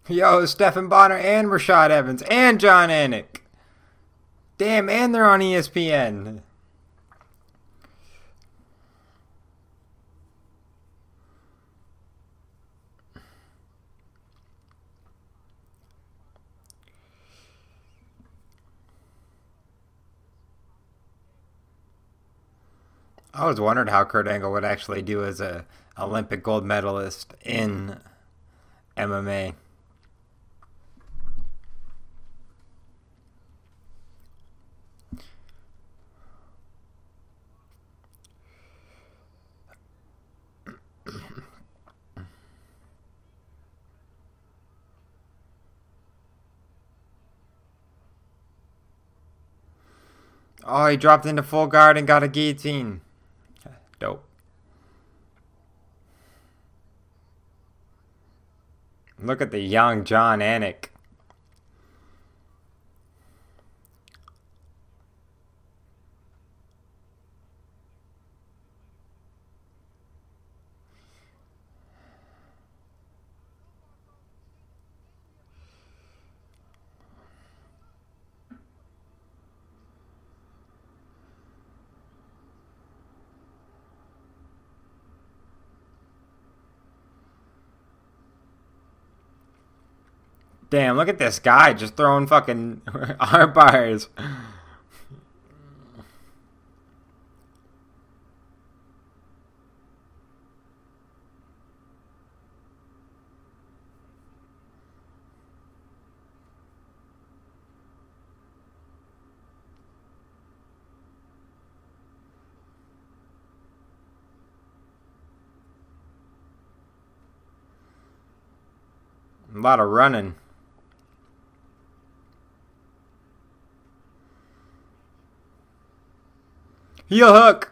Yo, Stephan Bonnar and Rashad Evans and Jon Anik. Damn, and they're on ESPN. I was wondering how Kurt Angle would actually do as a Olympic gold medalist in MMA. Oh, he dropped into full guard and got a guillotine. Dope. Look at the young Jon Anik. Damn, look at this guy just throwing fucking arm bars. A lot of running. Heel hook.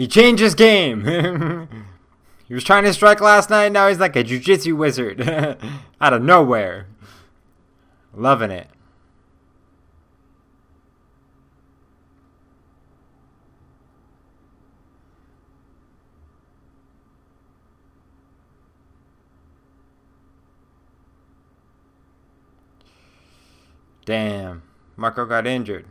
He changed his game. he was trying to strike last night. Now he's like a jujitsu wizard out of nowhere. Loving it. Damn. Marco got injured.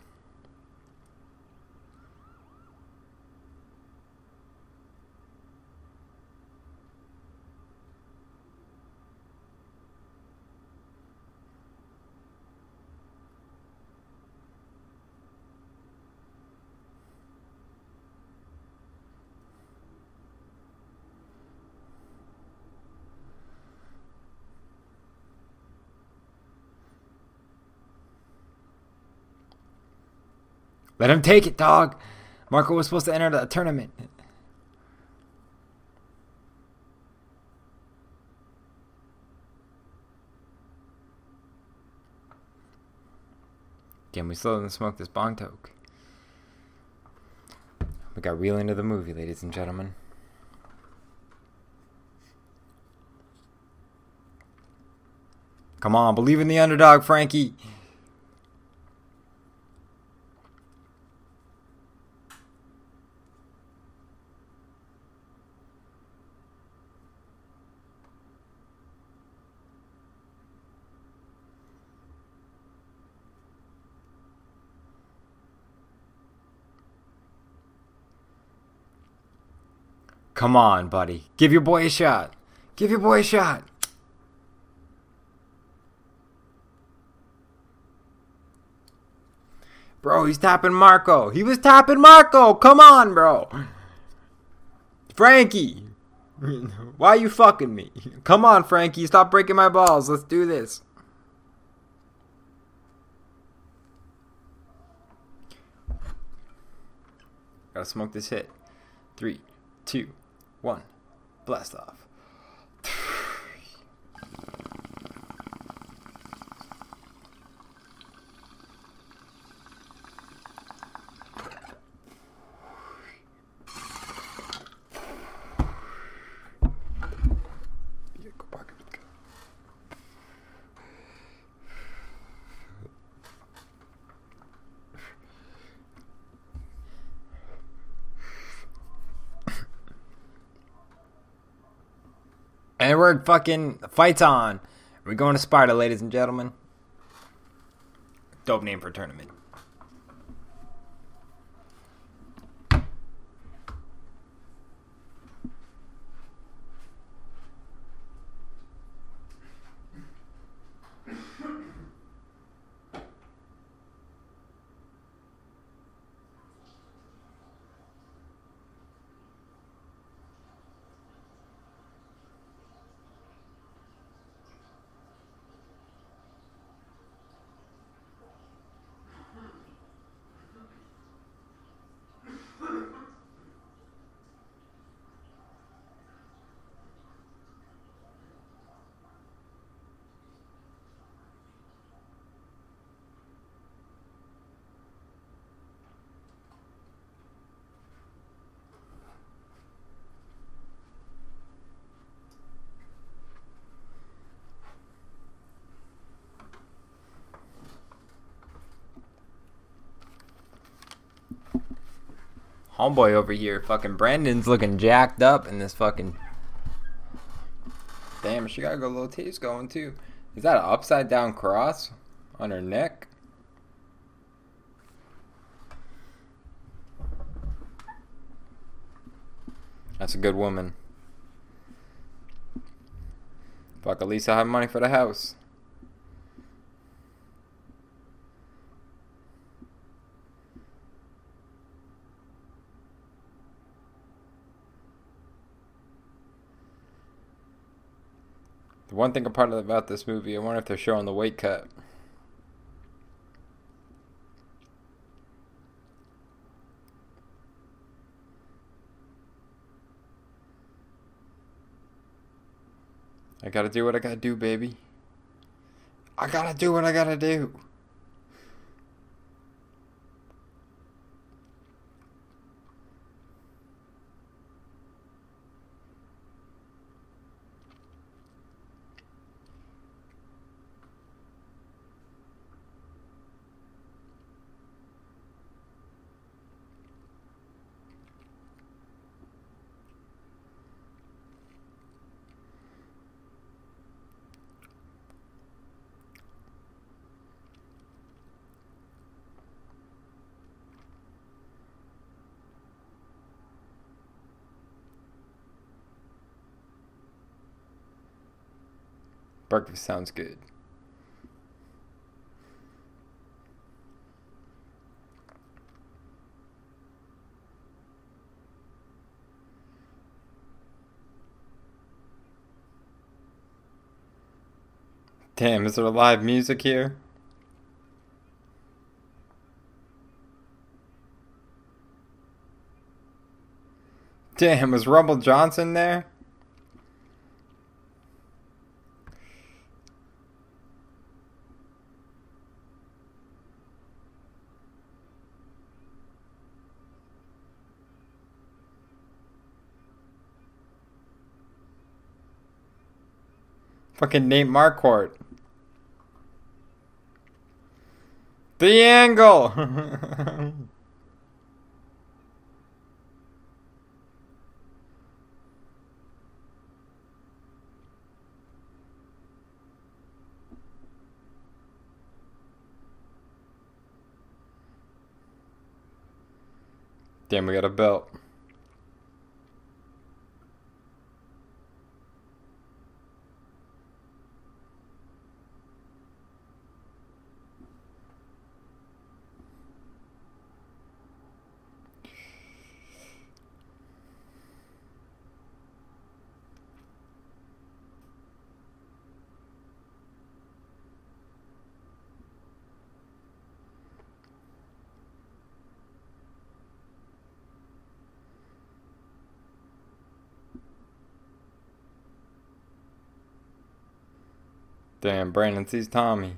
Let him take it, dog. Marco was supposed to enter the tournament. Can we still smoke this bong toke? We got real into the movie, ladies and gentlemen. Come on, believe in the underdog, Frankie. Come on, buddy. Give your boy a shot. Give your boy a shot. Bro, he's tapping Marco. He was tapping Marco. Come on, bro. Frankie. Why are you fucking me? Come on, Frankie. Stop breaking my balls. Let's do this. Gotta smoke this hit. Three, two, one, blast off. And we're fucking fights on. We're going to Sparta, ladies and gentlemen. Dope name for tournament. Homeboy over here. Fucking Brandon's looking jacked up in this fucking. Damn, she got a little taste going too. Is that an upside down cross on her neck? That's a good woman. Fuck, at least I have money for the house. One thing apart about this movie, I wonder if they're showing the weight cut. I gotta do what I gotta do, baby. I gotta do what I gotta do. Breakfast sounds good. Damn, is there live music here? Damn, was Rumble Johnson there? Fucking Nate Marquardt. The angle! Damn, we got a belt. Damn, Brandon sees Tommy.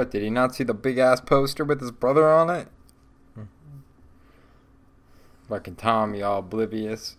What, did he not see the big ass poster with his brother on it? Hmm. Fucking Tommy, all oblivious.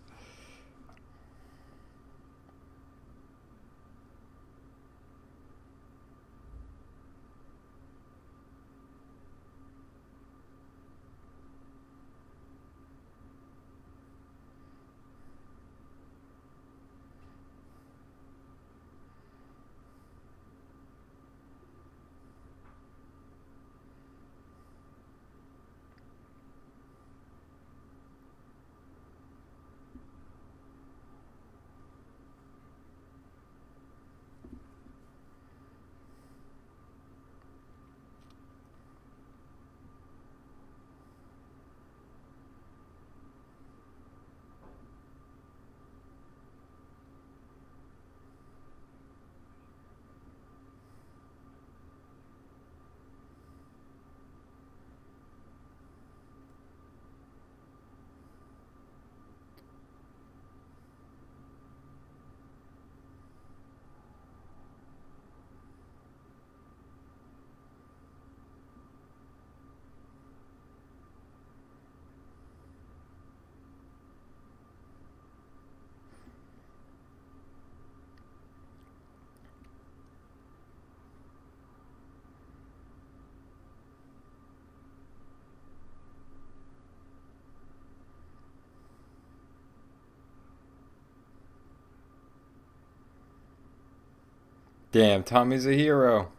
Damn, Tommy's a hero.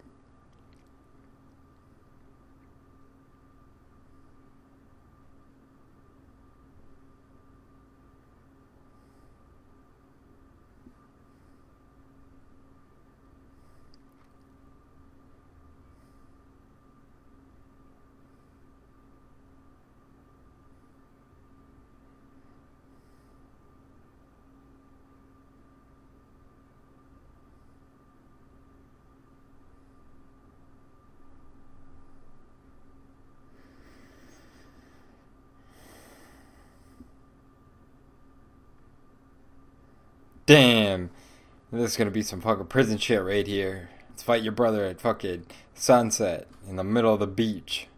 Damn. This is gonna be some fucking prison shit right here. Let's fight your brother at fucking sunset in the middle of the beach.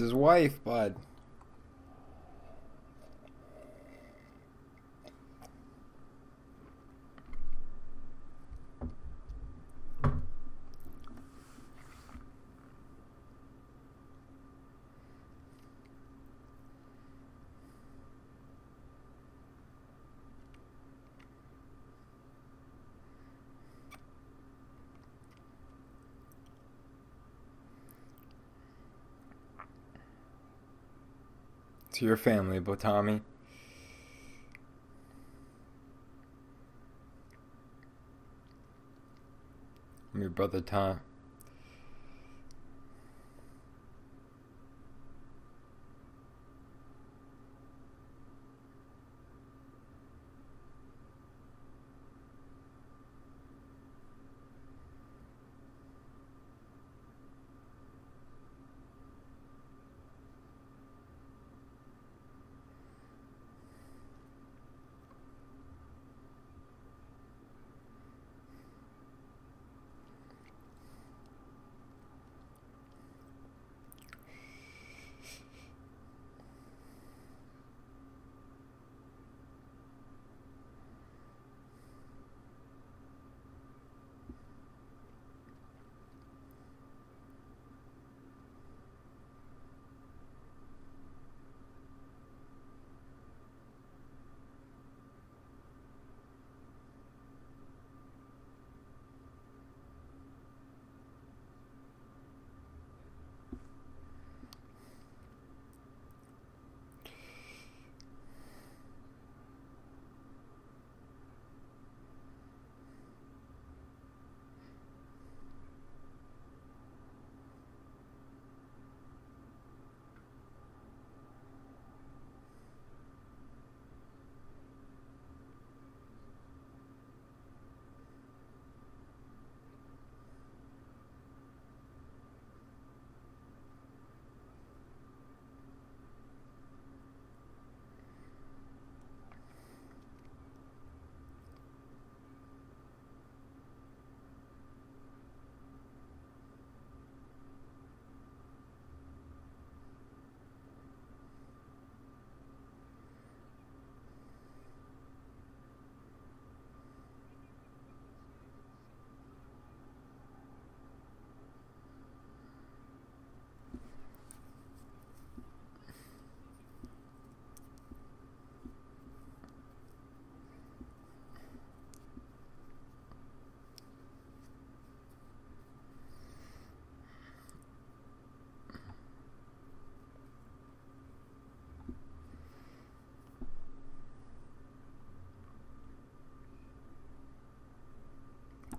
His wife, bud. To your family, Botami. I'm your brother Tom.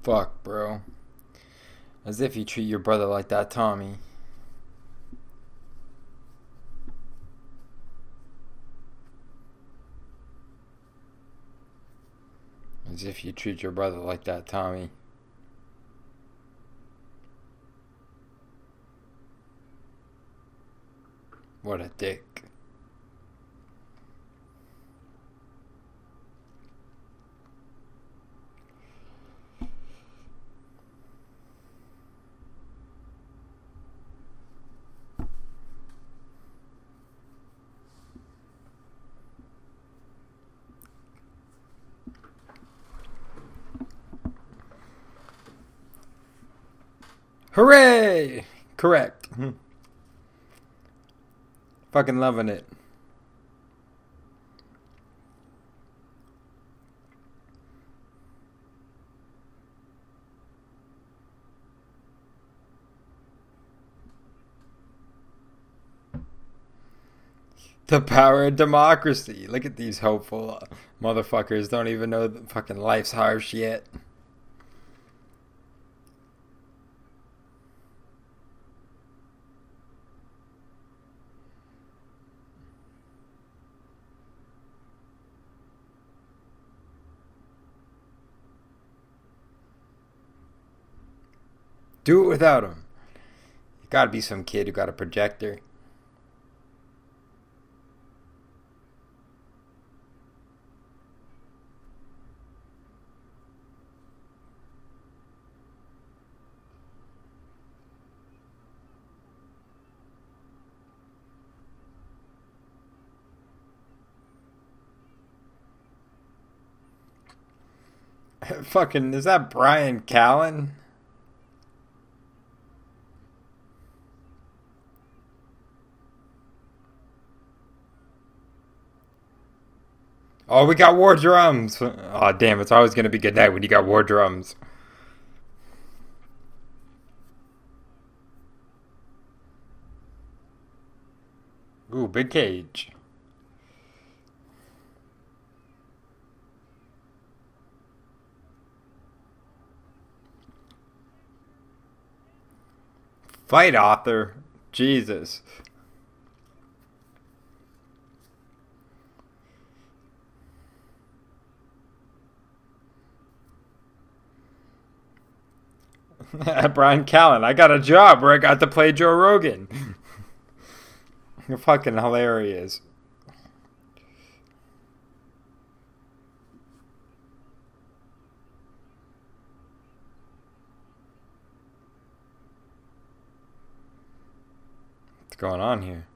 Fuck, bro. As if you treat your brother like that, Tommy. As if you treat your brother like that, Tommy. What a dick. Hooray! Correct. Hmm. Fucking loving it. The power of democracy. Look at these hopeful motherfuckers. Don't even know that fucking life's harsh yet. Do it without him. You gotta be some kid who got a projector. Fucking, is that Bryan Callen? Oh, we got war drums. Oh, damn, it's always going to be good night when you got war drums. Ooh, big cage. Fight author. Jesus. Bryan Callen. I got a job where I got to play Joe Rogan. You're fucking hilarious. What's going on here?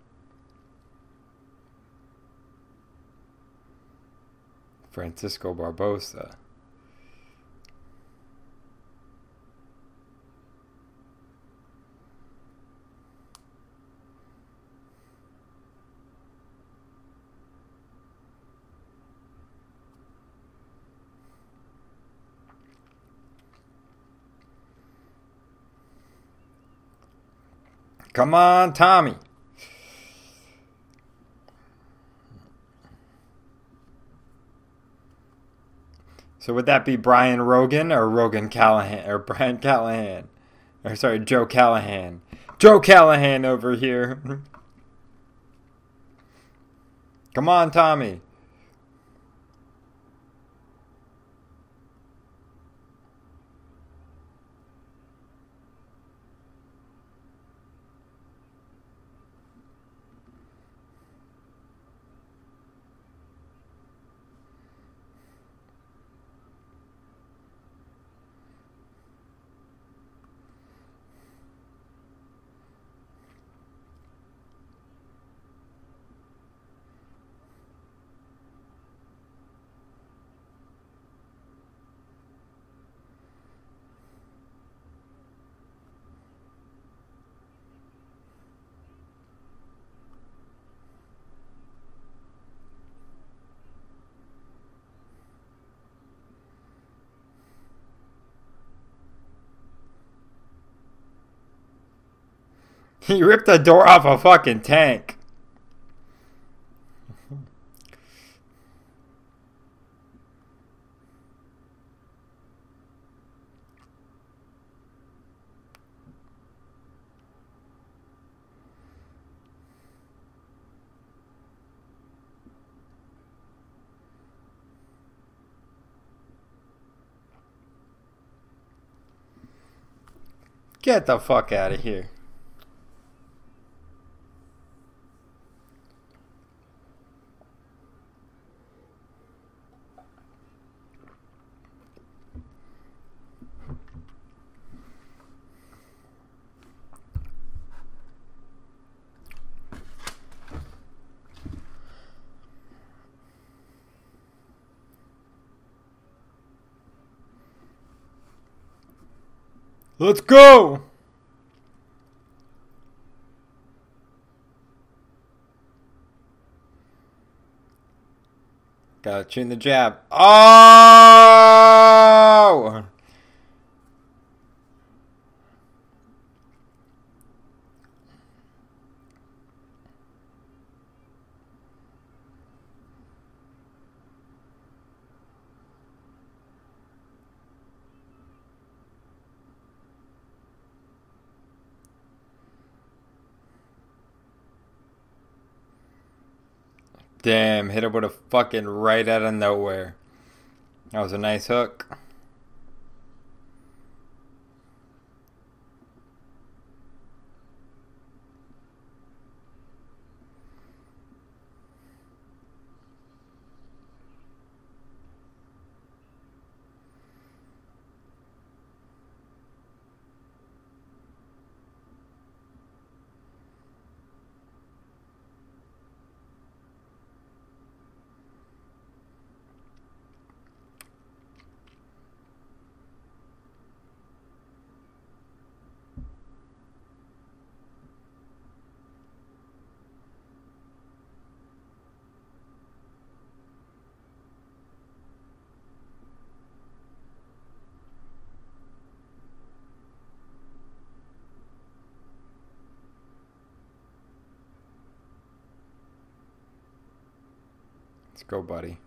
Francisco Barbosa. Come on, Tommy. So would that be Brian Rogan or Rogan Callahan or Brian Callahan? Or sorry, Joe Callahan. Joe Callahan over here. Come on, Tommy. He ripped the door off a fucking tank. Get the fuck out of here. Let's go! Gotta tune the jab. Oh! Damn, hit it with a fucking right out of nowhere. That was a nice hook. Go, buddy.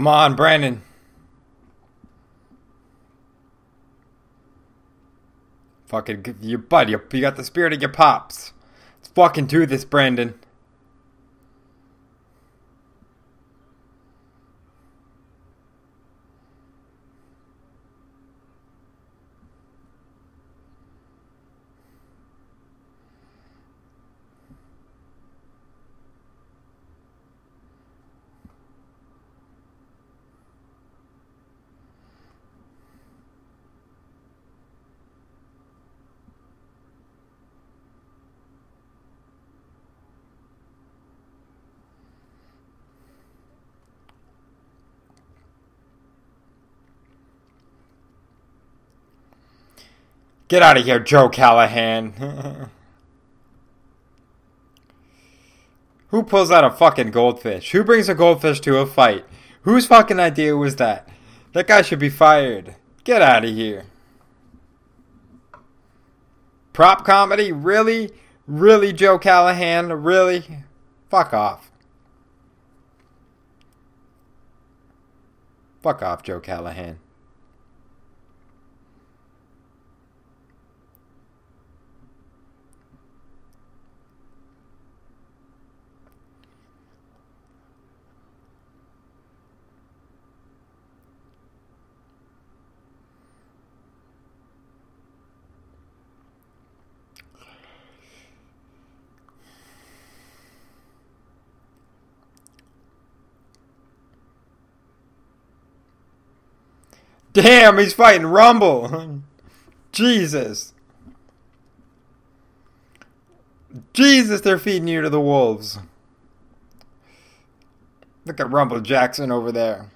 Come on, Brandon. Fucking, you bud, you, you got the spirit of your pops. Let's fucking do this, Brandon. Get out of here, Joe Callahan. Who pulls out a fucking goldfish? Who brings a goldfish to a fight? Whose fucking idea was that? That guy should be fired. Get out of here. Prop comedy? Really? Really, Joe Callahan? Really? Fuck off. Fuck off, Joe Callahan. Damn, he's fighting Rumble. Jesus. Jesus, they're feeding you to the wolves. Look at Rumble Jackson over there.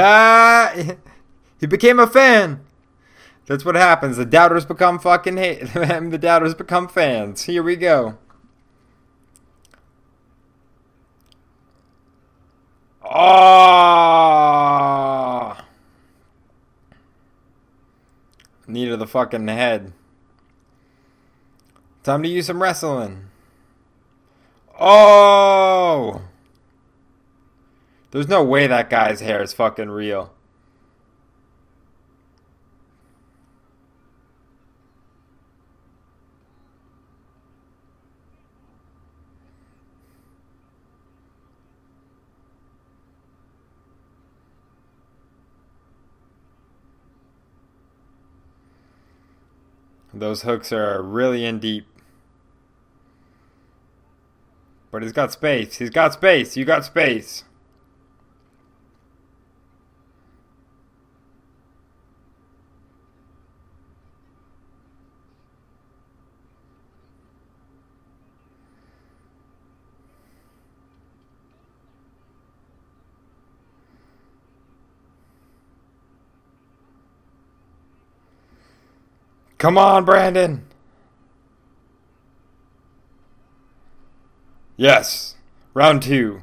he became a fan. That's what happens. The doubters become fucking hate. the doubters become fans. Here we go. Oh! Knee to the fucking head. Time to use some wrestling. Oh! There's no way that guy's hair is fucking real. Those hooks are really in deep. But he's got space. He's got space. You got space. Come on, Brandon. Yes. Round two.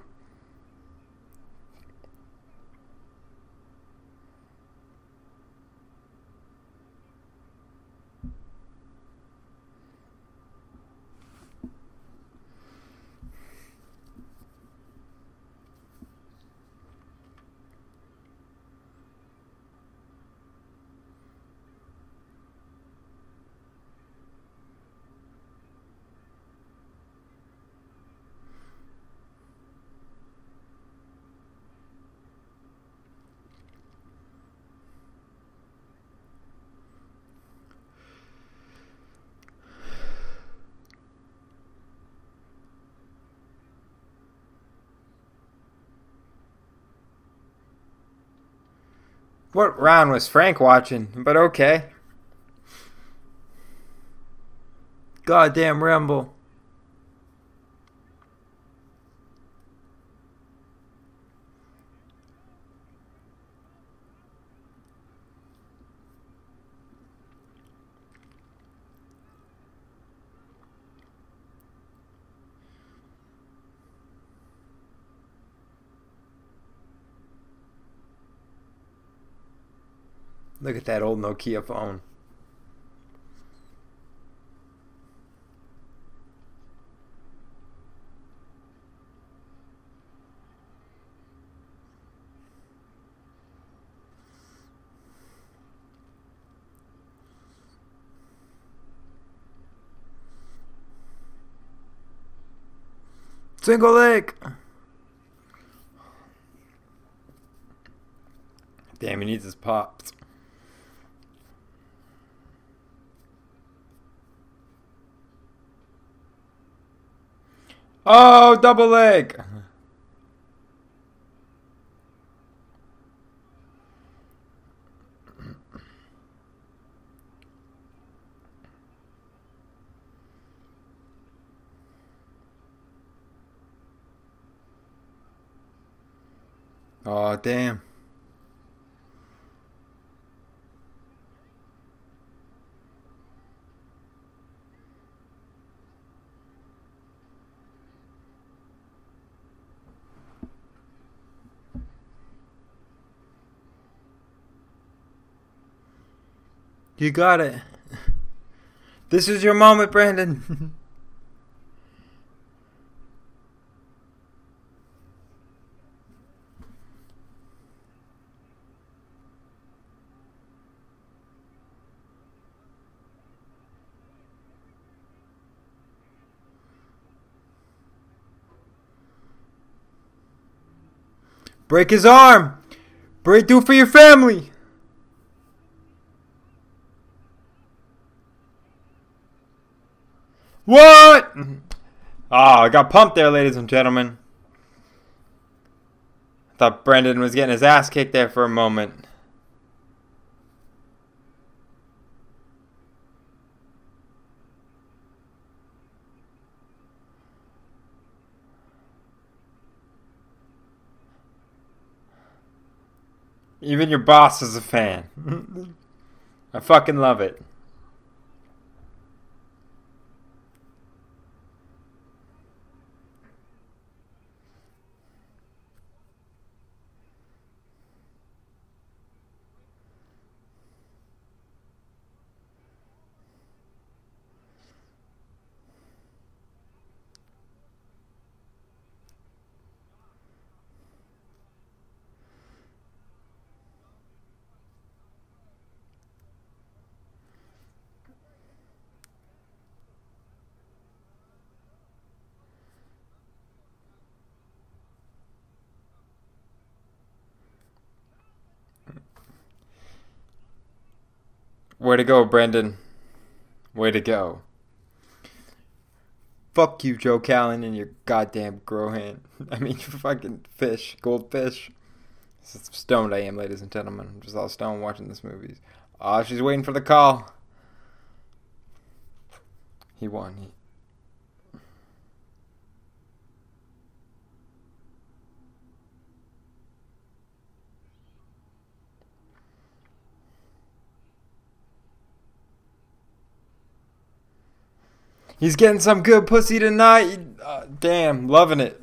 What round was Frank watching? But okay. Goddamn Rumble. That old Nokia phone. Single leg. Damn, he needs his pops. Oh, double leg. Oh, damn. You got it. This is your moment, Brandon. Break his arm! Break through for your family! What? Oh, I got pumped there, ladies and gentlemen. I thought Brendan was getting his ass kicked there for a moment. Even your boss is a fan. I fucking love it. Way to go, Brendan. Way to go. Fuck you, Joe Callan, and your goddamn Grohan. I mean, you fucking fish, goldfish. Stoned I am, ladies and gentlemen. I'm just all stoned watching this movie. Ah, she's waiting for the call. He won. He, He's getting some good pussy tonight. Uh, damn, loving it.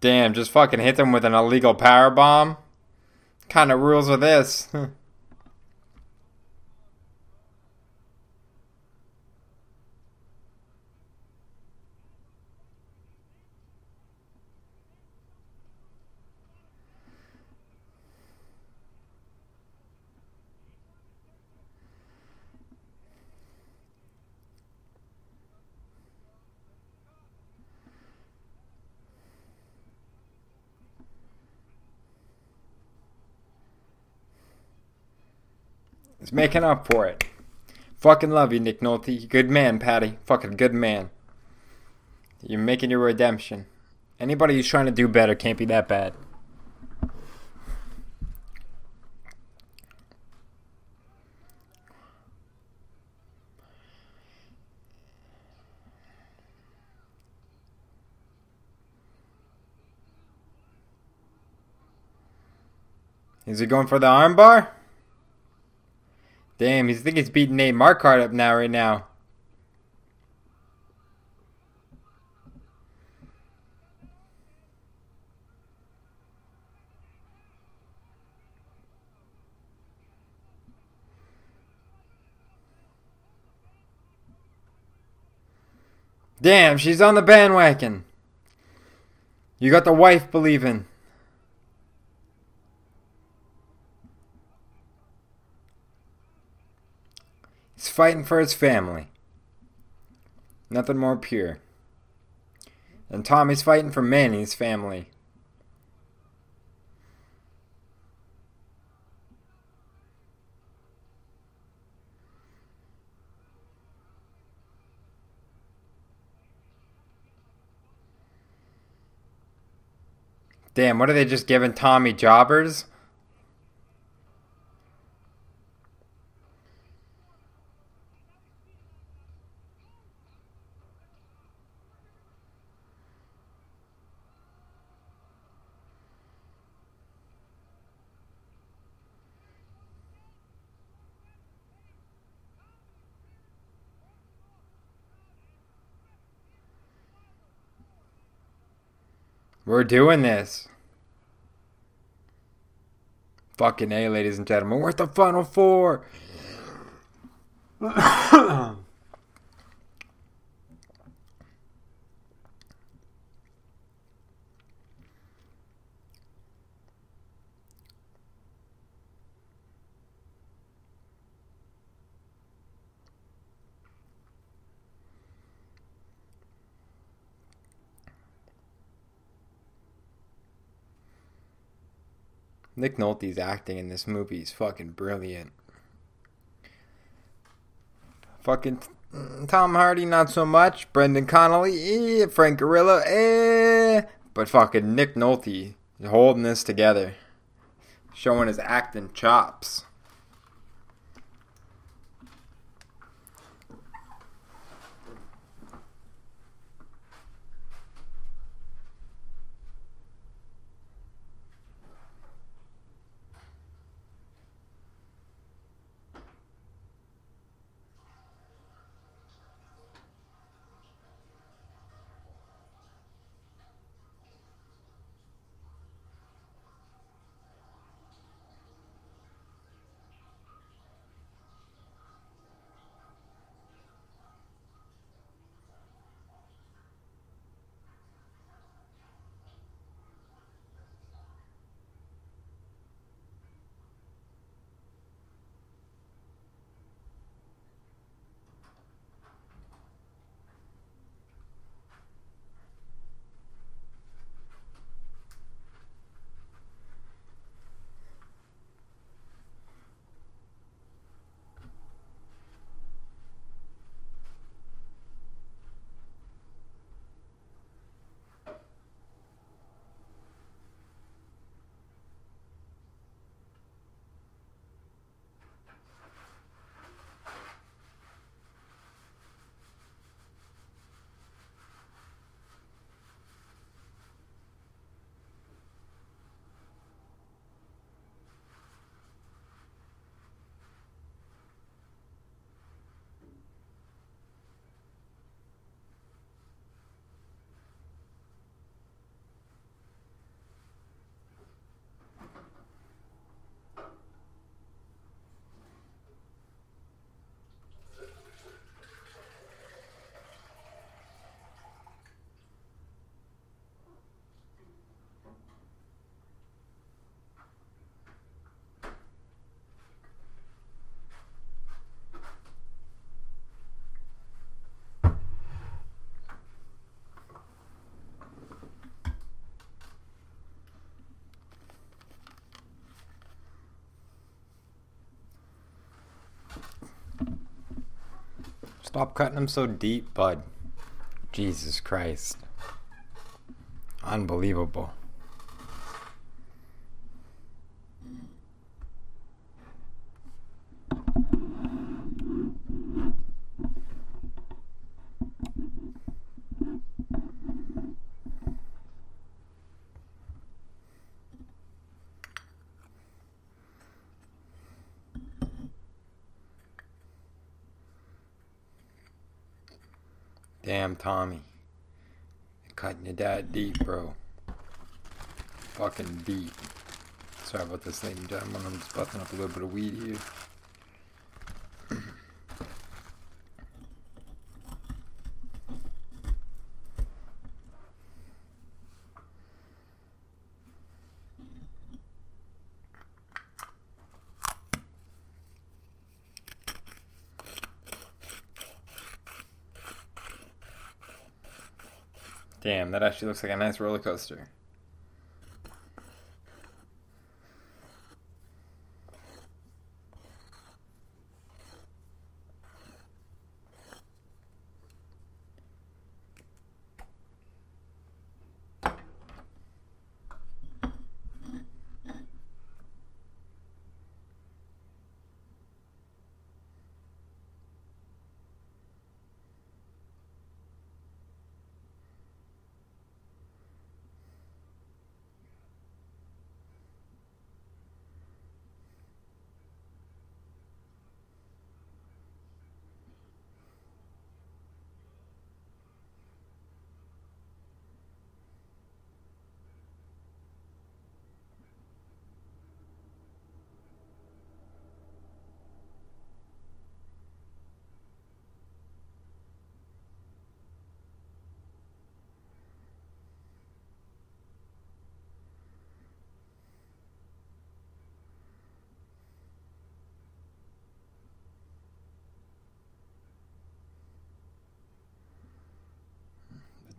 Damn, just fucking hit them with an illegal power bomb. Kind of rules with this. Making up for it. Fucking love you, Nick Nolte. Good man, Paddy. Fucking good man. You're making your redemption. Anybody who's trying to do better can't be that bad. Is he going for the armbar? Damn, he's think he's beating Nate Marquardt up now, right now. Damn, she's on the bandwagon. You got the wife believing. He's fighting for his family. Nothing more pure. And Tommy's fighting for Manny's family. Damn, what are they just giving Tommy jobbers? We're doing this. Fucking A, ladies and gentlemen. We're at the final four. Nick Nolte's acting in this movie is fucking brilliant. Fucking Tom Hardy, not so much. Brendan Connolly, eh. Frank Grillo, eh. But fucking Nick Nolte holding this together, showing his acting chops. Stop cutting them so deep, bud. Jesus Christ. Unbelievable. Damn, Tommy. Cutting your dad deep, bro. Fucking deep. Sorry about this, ladies and gentlemen. I'm just busting up a little bit of weed here. Damn, that actually looks like a nice roller coaster.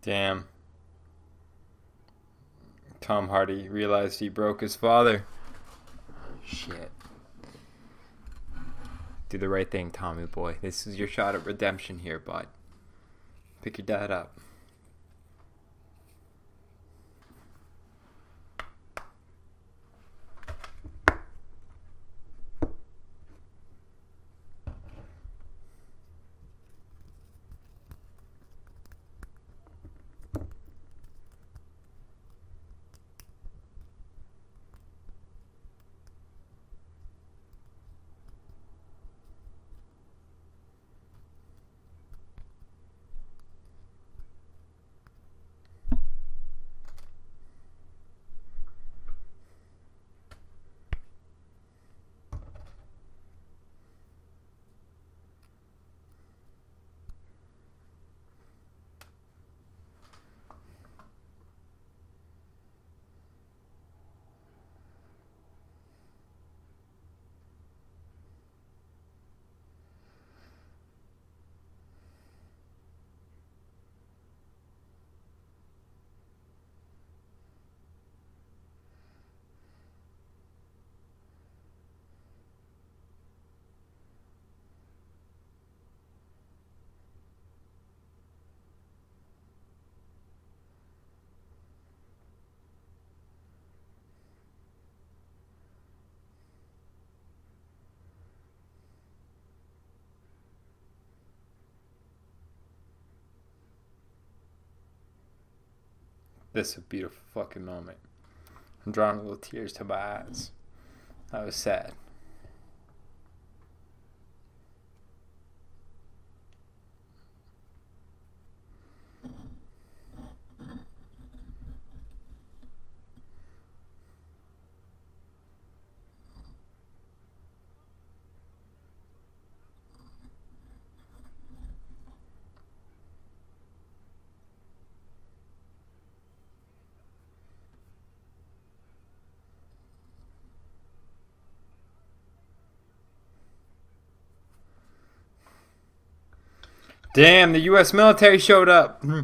Damn. Tom Hardy realized he broke his father. Shit. Do the right thing, Tommy boy. This is your shot at redemption here, bud. Pick your dad up. This is a beautiful fucking moment. I'm drawing little tears to my eyes. I was sad. Damn, the U.S. military showed up. Hmm.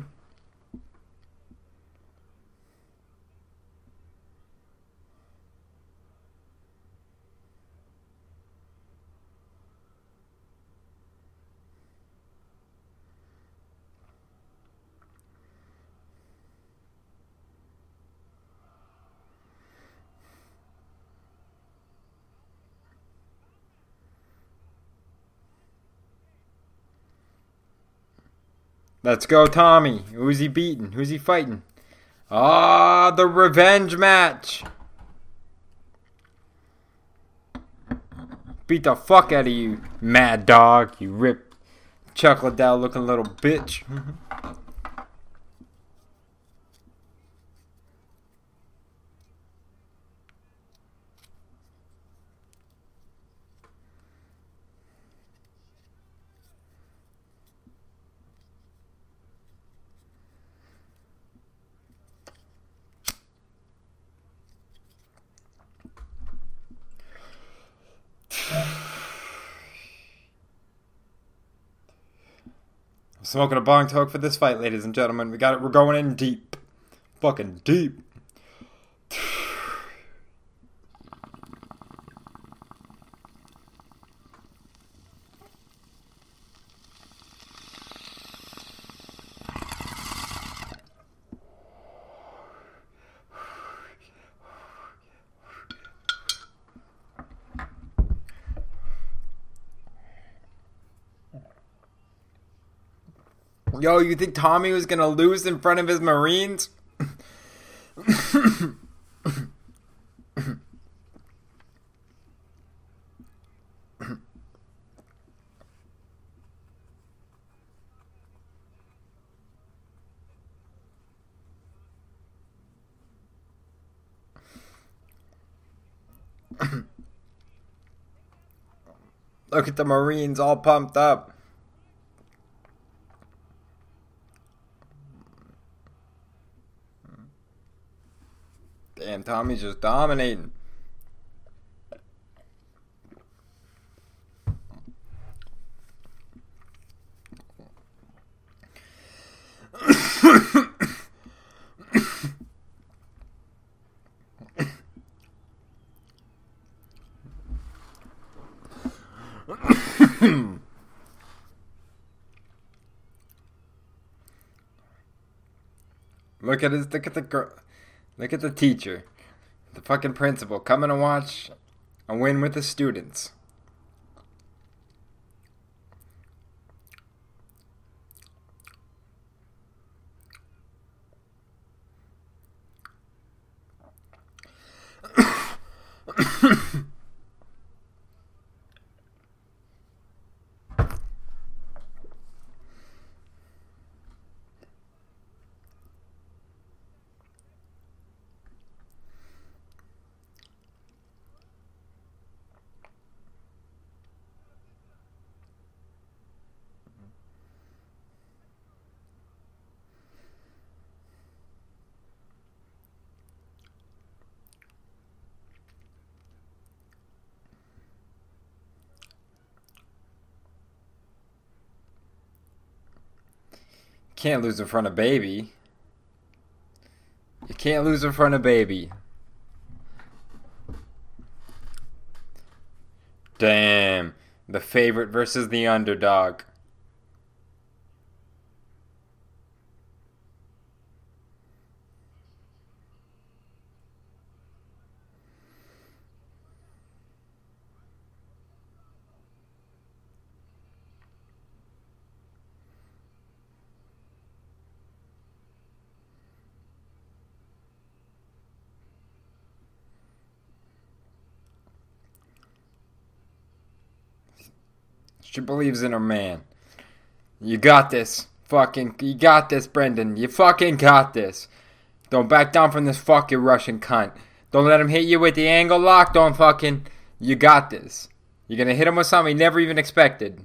Let's go, Tommy. Who's he beating? Who's he fighting? Ah, the revenge match. Beat the fuck out of you, mad dog. You rip, Chuck Liddell looking little bitch. Smoking a bong toke for this fight, ladies and gentlemen. We got it. We're going in deep. Fucking deep. Yo, you think Tommy was gonna lose in front of his Marines? Look at the Marines all pumped up. Tommy's just dominating. Look at his look at the girl look at the teacher the fucking principal coming to watch a win with the students. Can't lose in front of baby. You can't lose in front of baby. Damn. The favorite versus the underdog. She believes in her man. You got this. Fucking, you got this, Brendan. You fucking got this. Don't back down from this fucking Russian cunt. Don't let him hit you with the ankle lock. Don't fucking. You got this. You're gonna hit him with something he never even expected.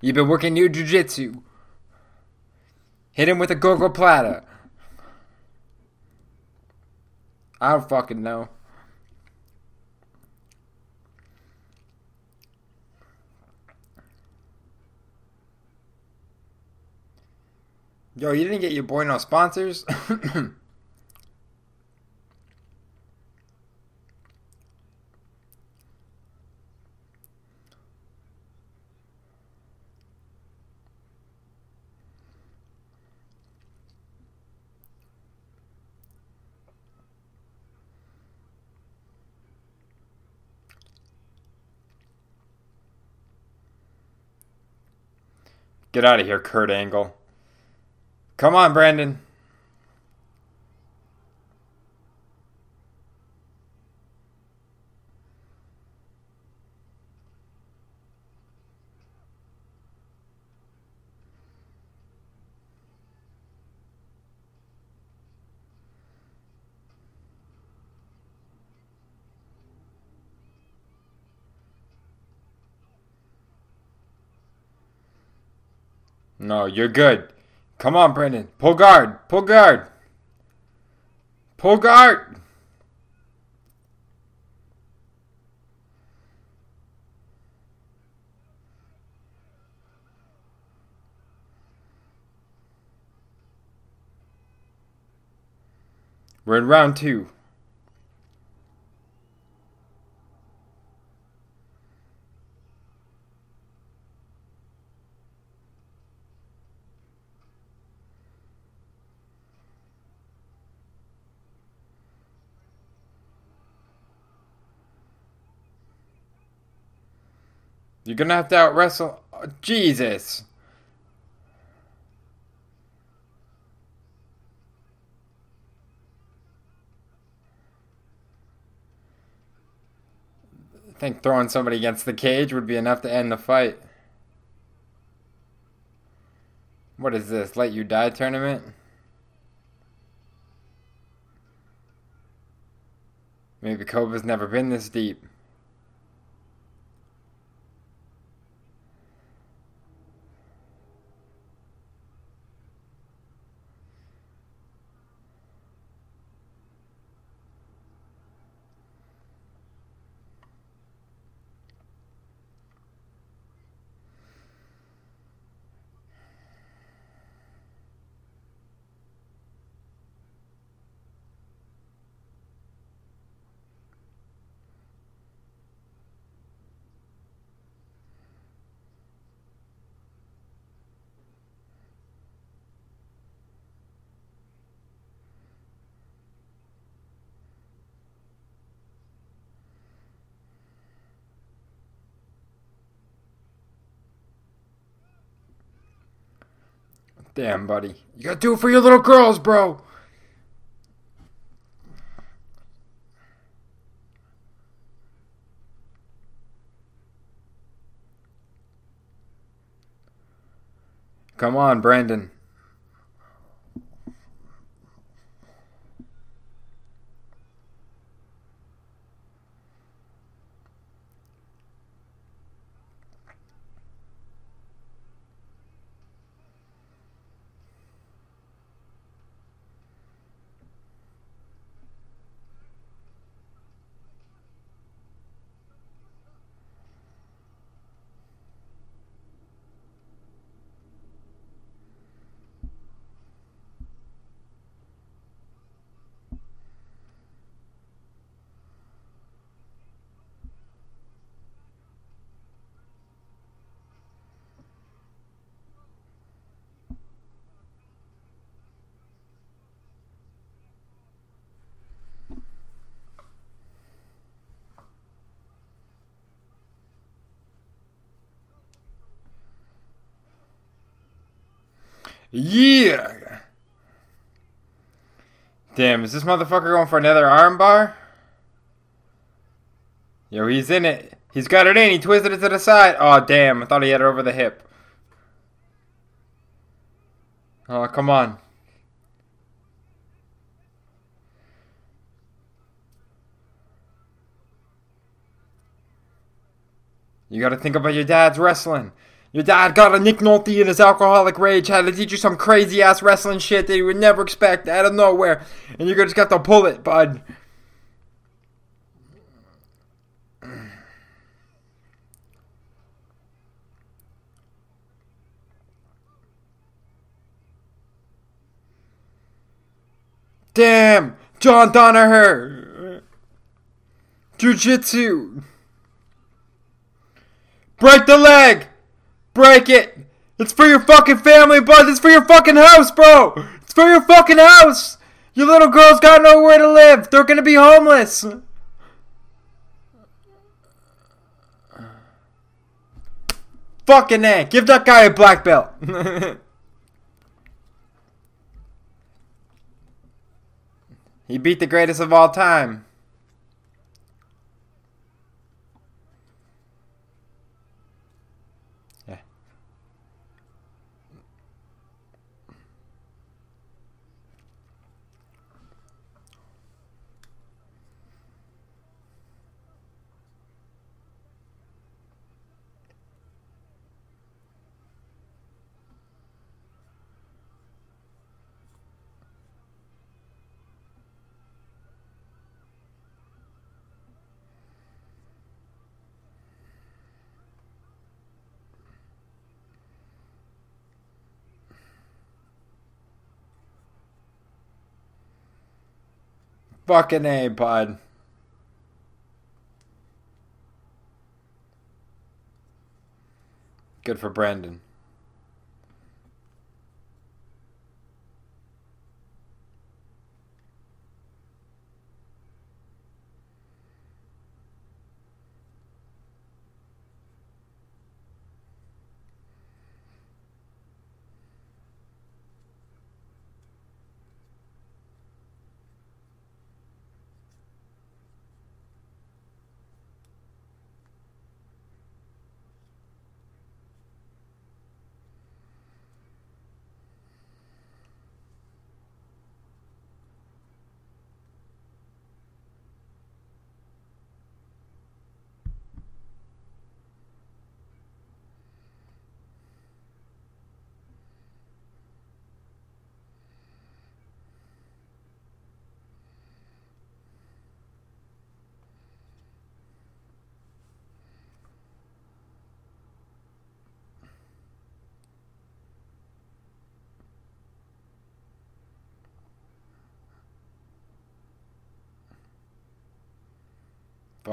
You've been working new jujitsu. Hit him with a gogoplata. I don't fucking know. Yo, you didn't get your boy no sponsors? Get out of here, Kurt Angle. Come on, Brandon. No, you're good. Come on, Brendan. Pull guard. Pull guard. Pull guard. We're in round two. You're gonna have to out wrestle. Oh, Jesus. I think throwing somebody against the cage would be enough to end the fight. What is this? Let you die tournament? Maybe Koba's never been this deep. Damn, buddy. You gotta do it for your little girls, bro. Come on, Brandon. Yeah! Damn, is this motherfucker going for another armbar? Yo, he's in it. He's got it in. He twisted it to the side. Oh, damn. I thought he had it over the hip. Oh, come on. You gotta think about your dad's wrestling. Your dad got a Nick Nolte in his alcoholic rage, had to teach you some crazy ass wrestling shit that you would never expect out of nowhere. And you're just got to pull it, bud. Damn! John Danaher! Jiu Jitsu! Break the leg! Break it! It's for your fucking family, bud! It's for your fucking house, bro! It's for your fucking house! Your little girl's got nowhere to live! They're gonna be homeless! Fucking A! Give that guy a black belt! he beat the greatest of all time. Fucking A, bud. Good for Brandon.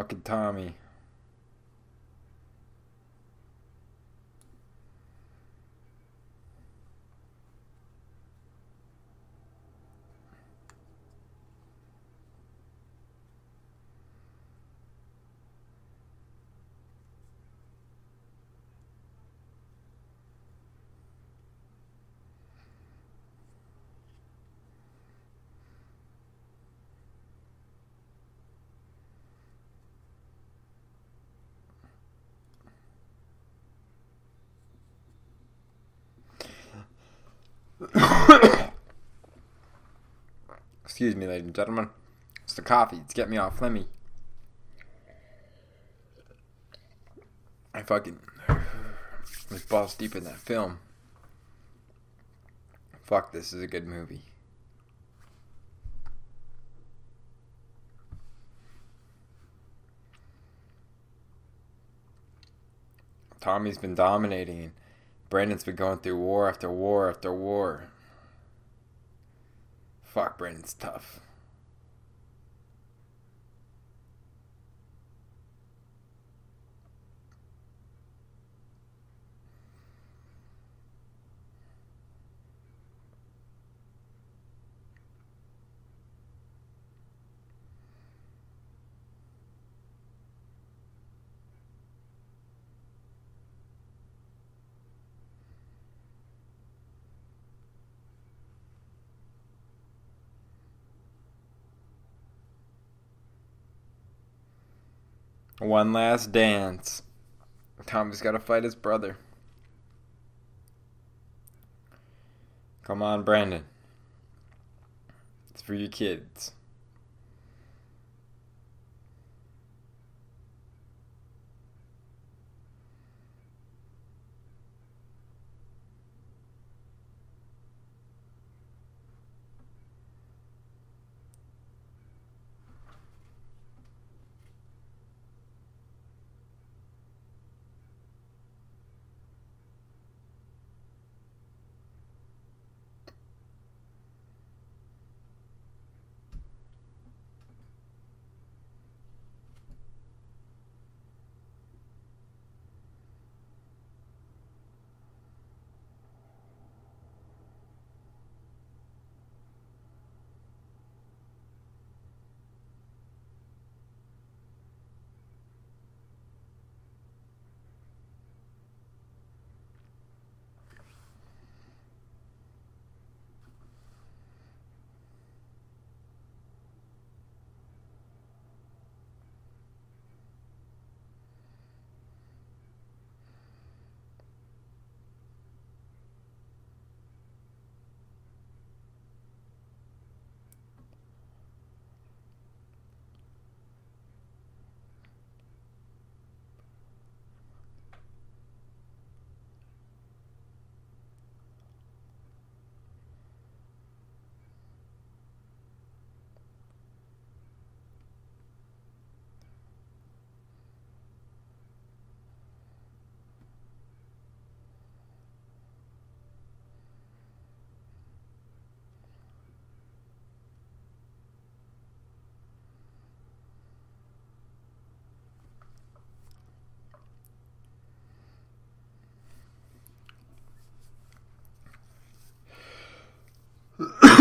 Fucking Tommy. Excuse me, ladies and gentlemen. It's the coffee. It's getting me all phlegmy. I fucking was balls deep in that film. Fuck, this is a good movie. Tommy's been dominating. Brandon's been going through war after war after war. Fuck, Brandon's tough. One last dance. Tommy's got to fight his brother. Come on, Brandon. It's for your kids.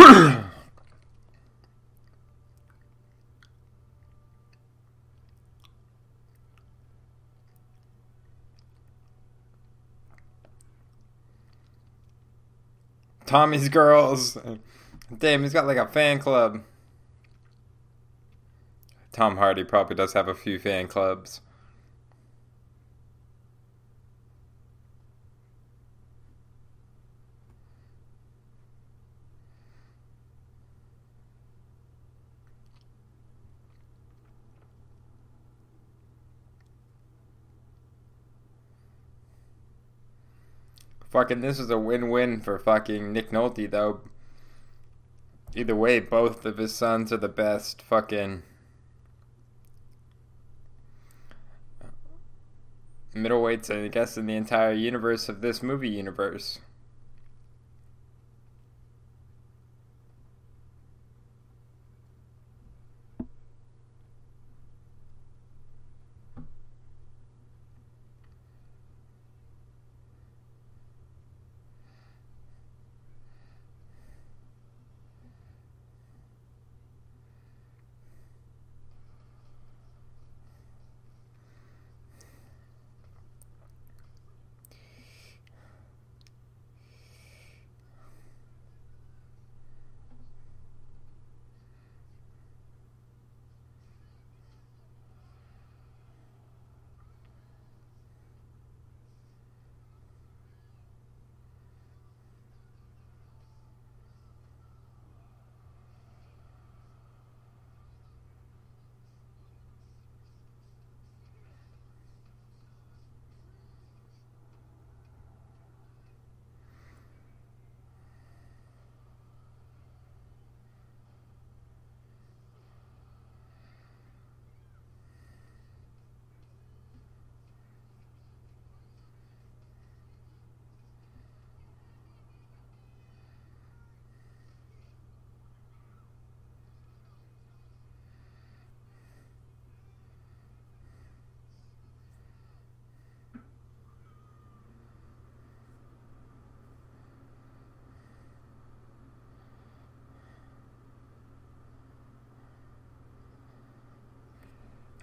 Tommy's Girls. Damn, he's got like a fan club. Tom Hardy probably does have a few fan clubs. Fucking, this is a win-win for fucking Nick Nolte, though. Either way, both of his sons are the best fucking middleweights, I guess, in the entire universe of this movie universe.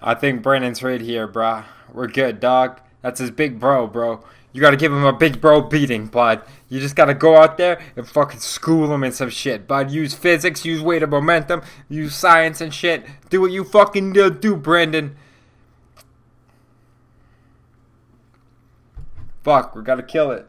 I think Brandon's right here, brah. We're good, dog. That's his big bro, bro. You gotta give him a big bro beating, bud. You just gotta go out there and fucking school him in some shit, bud. Use physics, use weight of momentum, use science and shit. Do what you fucking do Brandon. Fuck, we gotta kill it.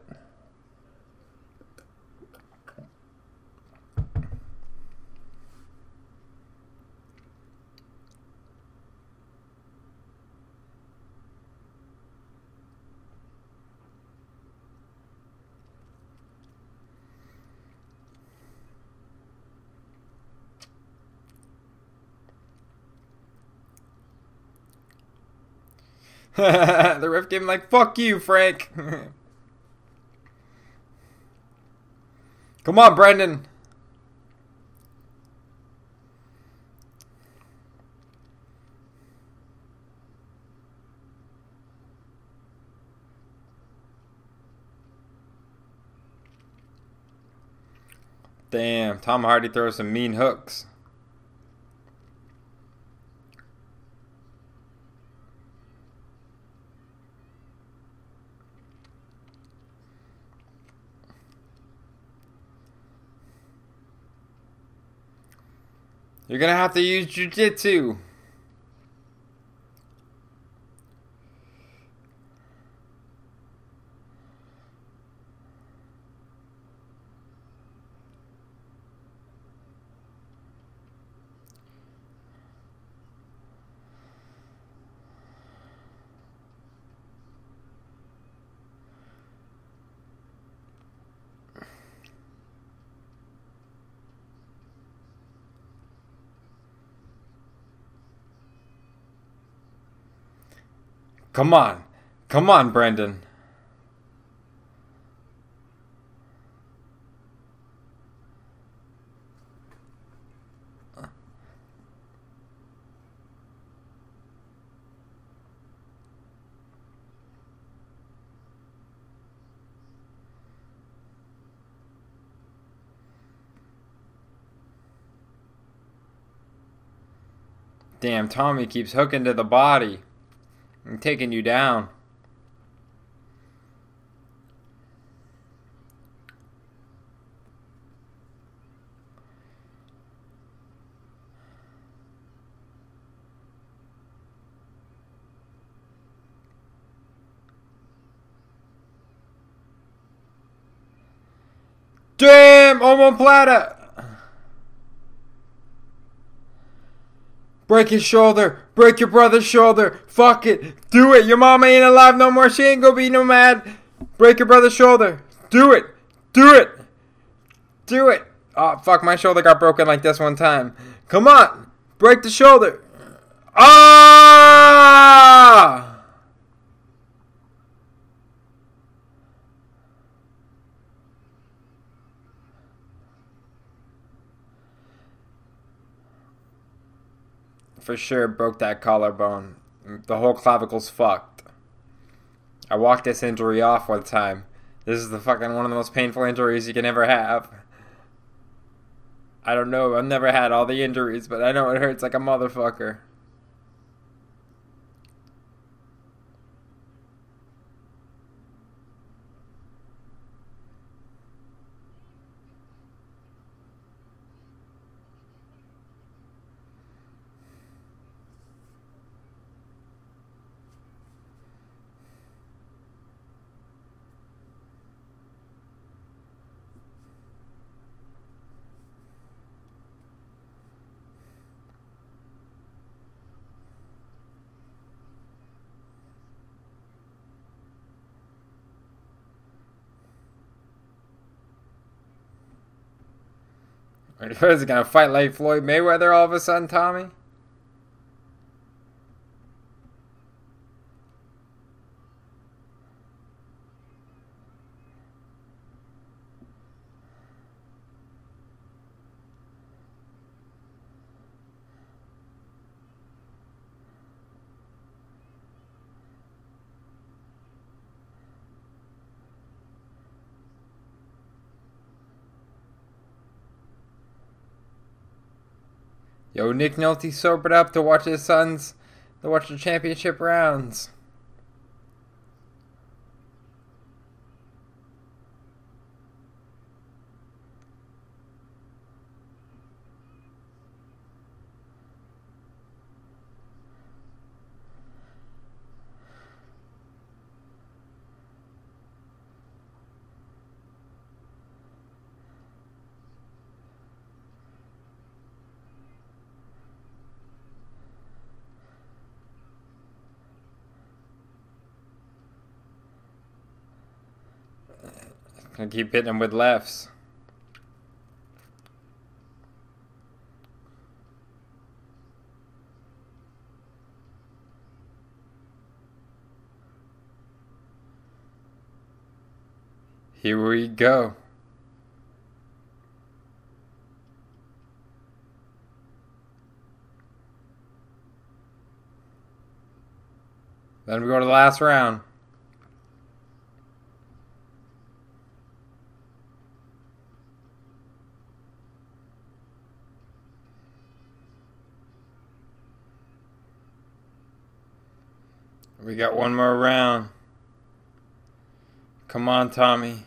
the ref game like, fuck you, Frank. Come on, Brendan. Damn, Tom Hardy throws some mean hooks. You're gonna have to use jujitsu. Come on. Come on, Brendan. Damn, Tommy keeps hooking to the body. I'm taking you down. Damn, omoplata! Break his shoulder. Break your brother's shoulder. Fuck it. Do it. Your mama ain't alive no more. She ain't gonna be no mad. Break your brother's shoulder. Do it. Do it. Do it. Oh, fuck. My shoulder got broken like this one time. Come on. Break the shoulder. Ah! For sure broke that collarbone. The whole clavicle's fucked. I walked this injury off one time. This is the fucking one of the most painful injuries you can ever have. I don't know. I've never had all the injuries, but I know it hurts like a motherfucker. What is he gonna fight like Floyd Mayweather all of a sudden, Tommy? Yo, Nick Nolte sobered up to watch his son's to watch the championship rounds. Gonna keep hitting him with lefts. Here we go. Then we go to the last round. We got one more round. Come on, Tommy.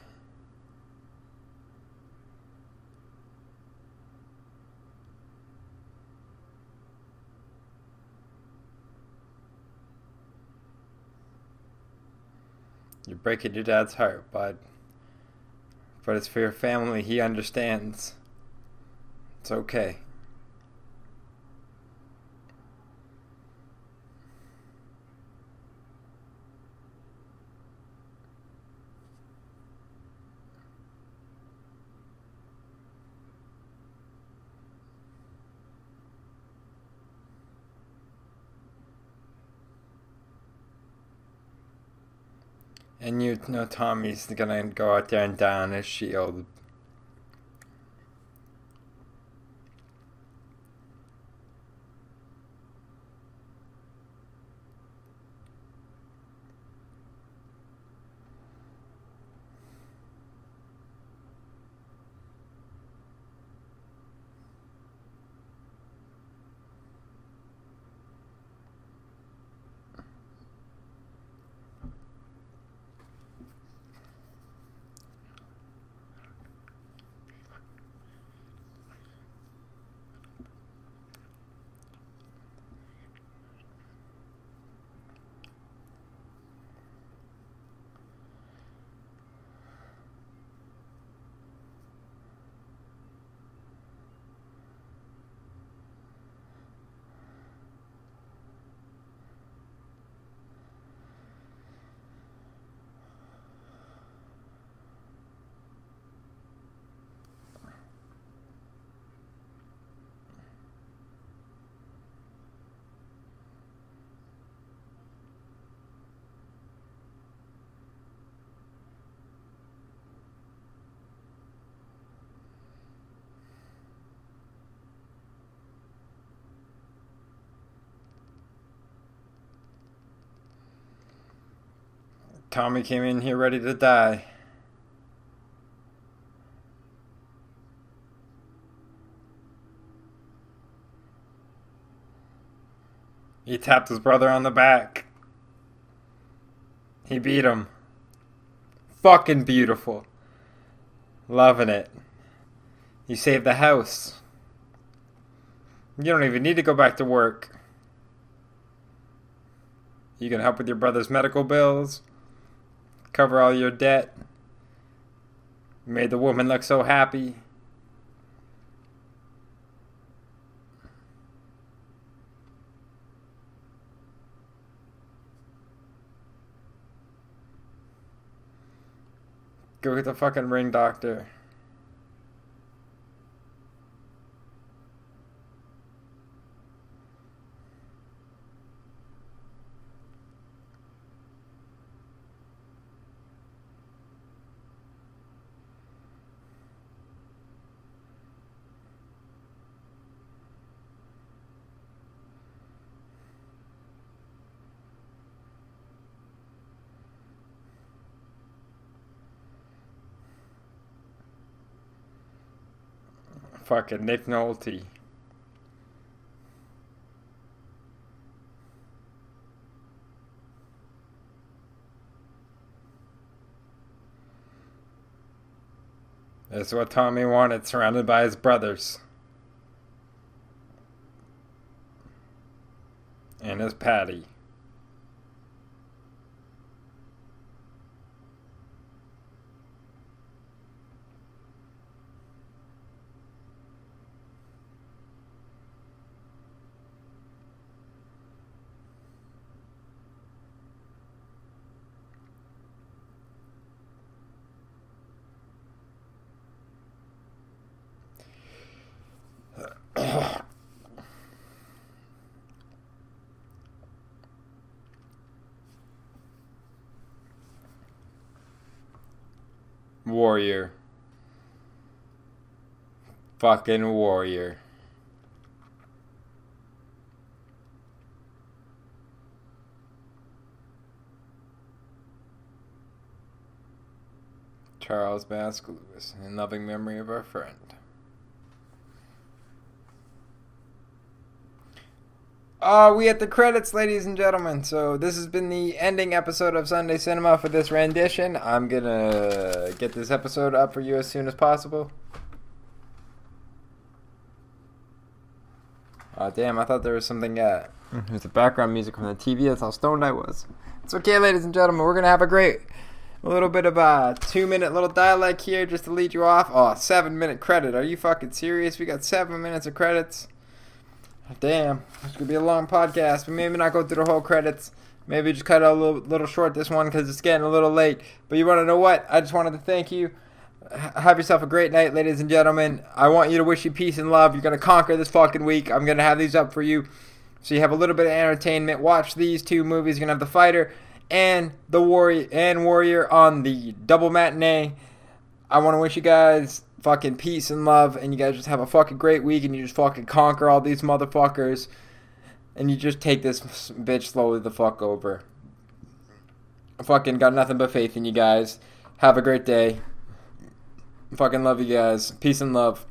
You're breaking your dad's heart, bud. But it's for your family. He understands. It's okay. And you know Tommy's gonna go out there and die on his shield. Tommy came in here ready to die. He tapped his brother on the back. He beat him. Fucking beautiful. Loving it. You saved the house. You don't even need to go back to work. You can help with your brother's medical bills cover all your debt. You made the woman look so happy. Go get the fucking ring doctor. fucking Nick Nolte. That's what Tommy wanted, surrounded by his brothers. And his Paddy. Warrior. Fucking warrior. Charles Mask Lewis, in loving memory of our friend. Uh, we at the credits, ladies and gentlemen. So this has been the ending episode of Sunday Cinema for this rendition. I'm gonna get this episode up for you as soon as possible. Oh damn! I thought there was something. Uh, there's the background music from the TV. That's how stoned I was. It's okay, ladies and gentlemen. We're gonna have a great, a little bit of a two-minute little dialogue here just to lead you off. Oh, seven-minute credit. Are you fucking serious? We got seven minutes of credits. Damn, it's gonna be a long podcast, but maybe not go through the whole credits. Maybe just cut it a little, little short this one because it's getting a little late. But you want to know what? I just wanted to thank you. Have yourself a great night, ladies and gentlemen. I want you to wish you peace and love. You're gonna conquer this fucking week. I'm gonna have these up for you, so you have a little bit of entertainment. Watch these two movies. You're gonna have the fighter and the warrior and warrior on the double matinee. I want to wish you guys fucking peace and love, and you guys just have a fucking great week, and you just fucking conquer all these motherfuckers, and you just take this bitch slowly the fuck over. Fucking got nothing but faith in you guys. Have a great day. Fucking love you guys. Peace and love.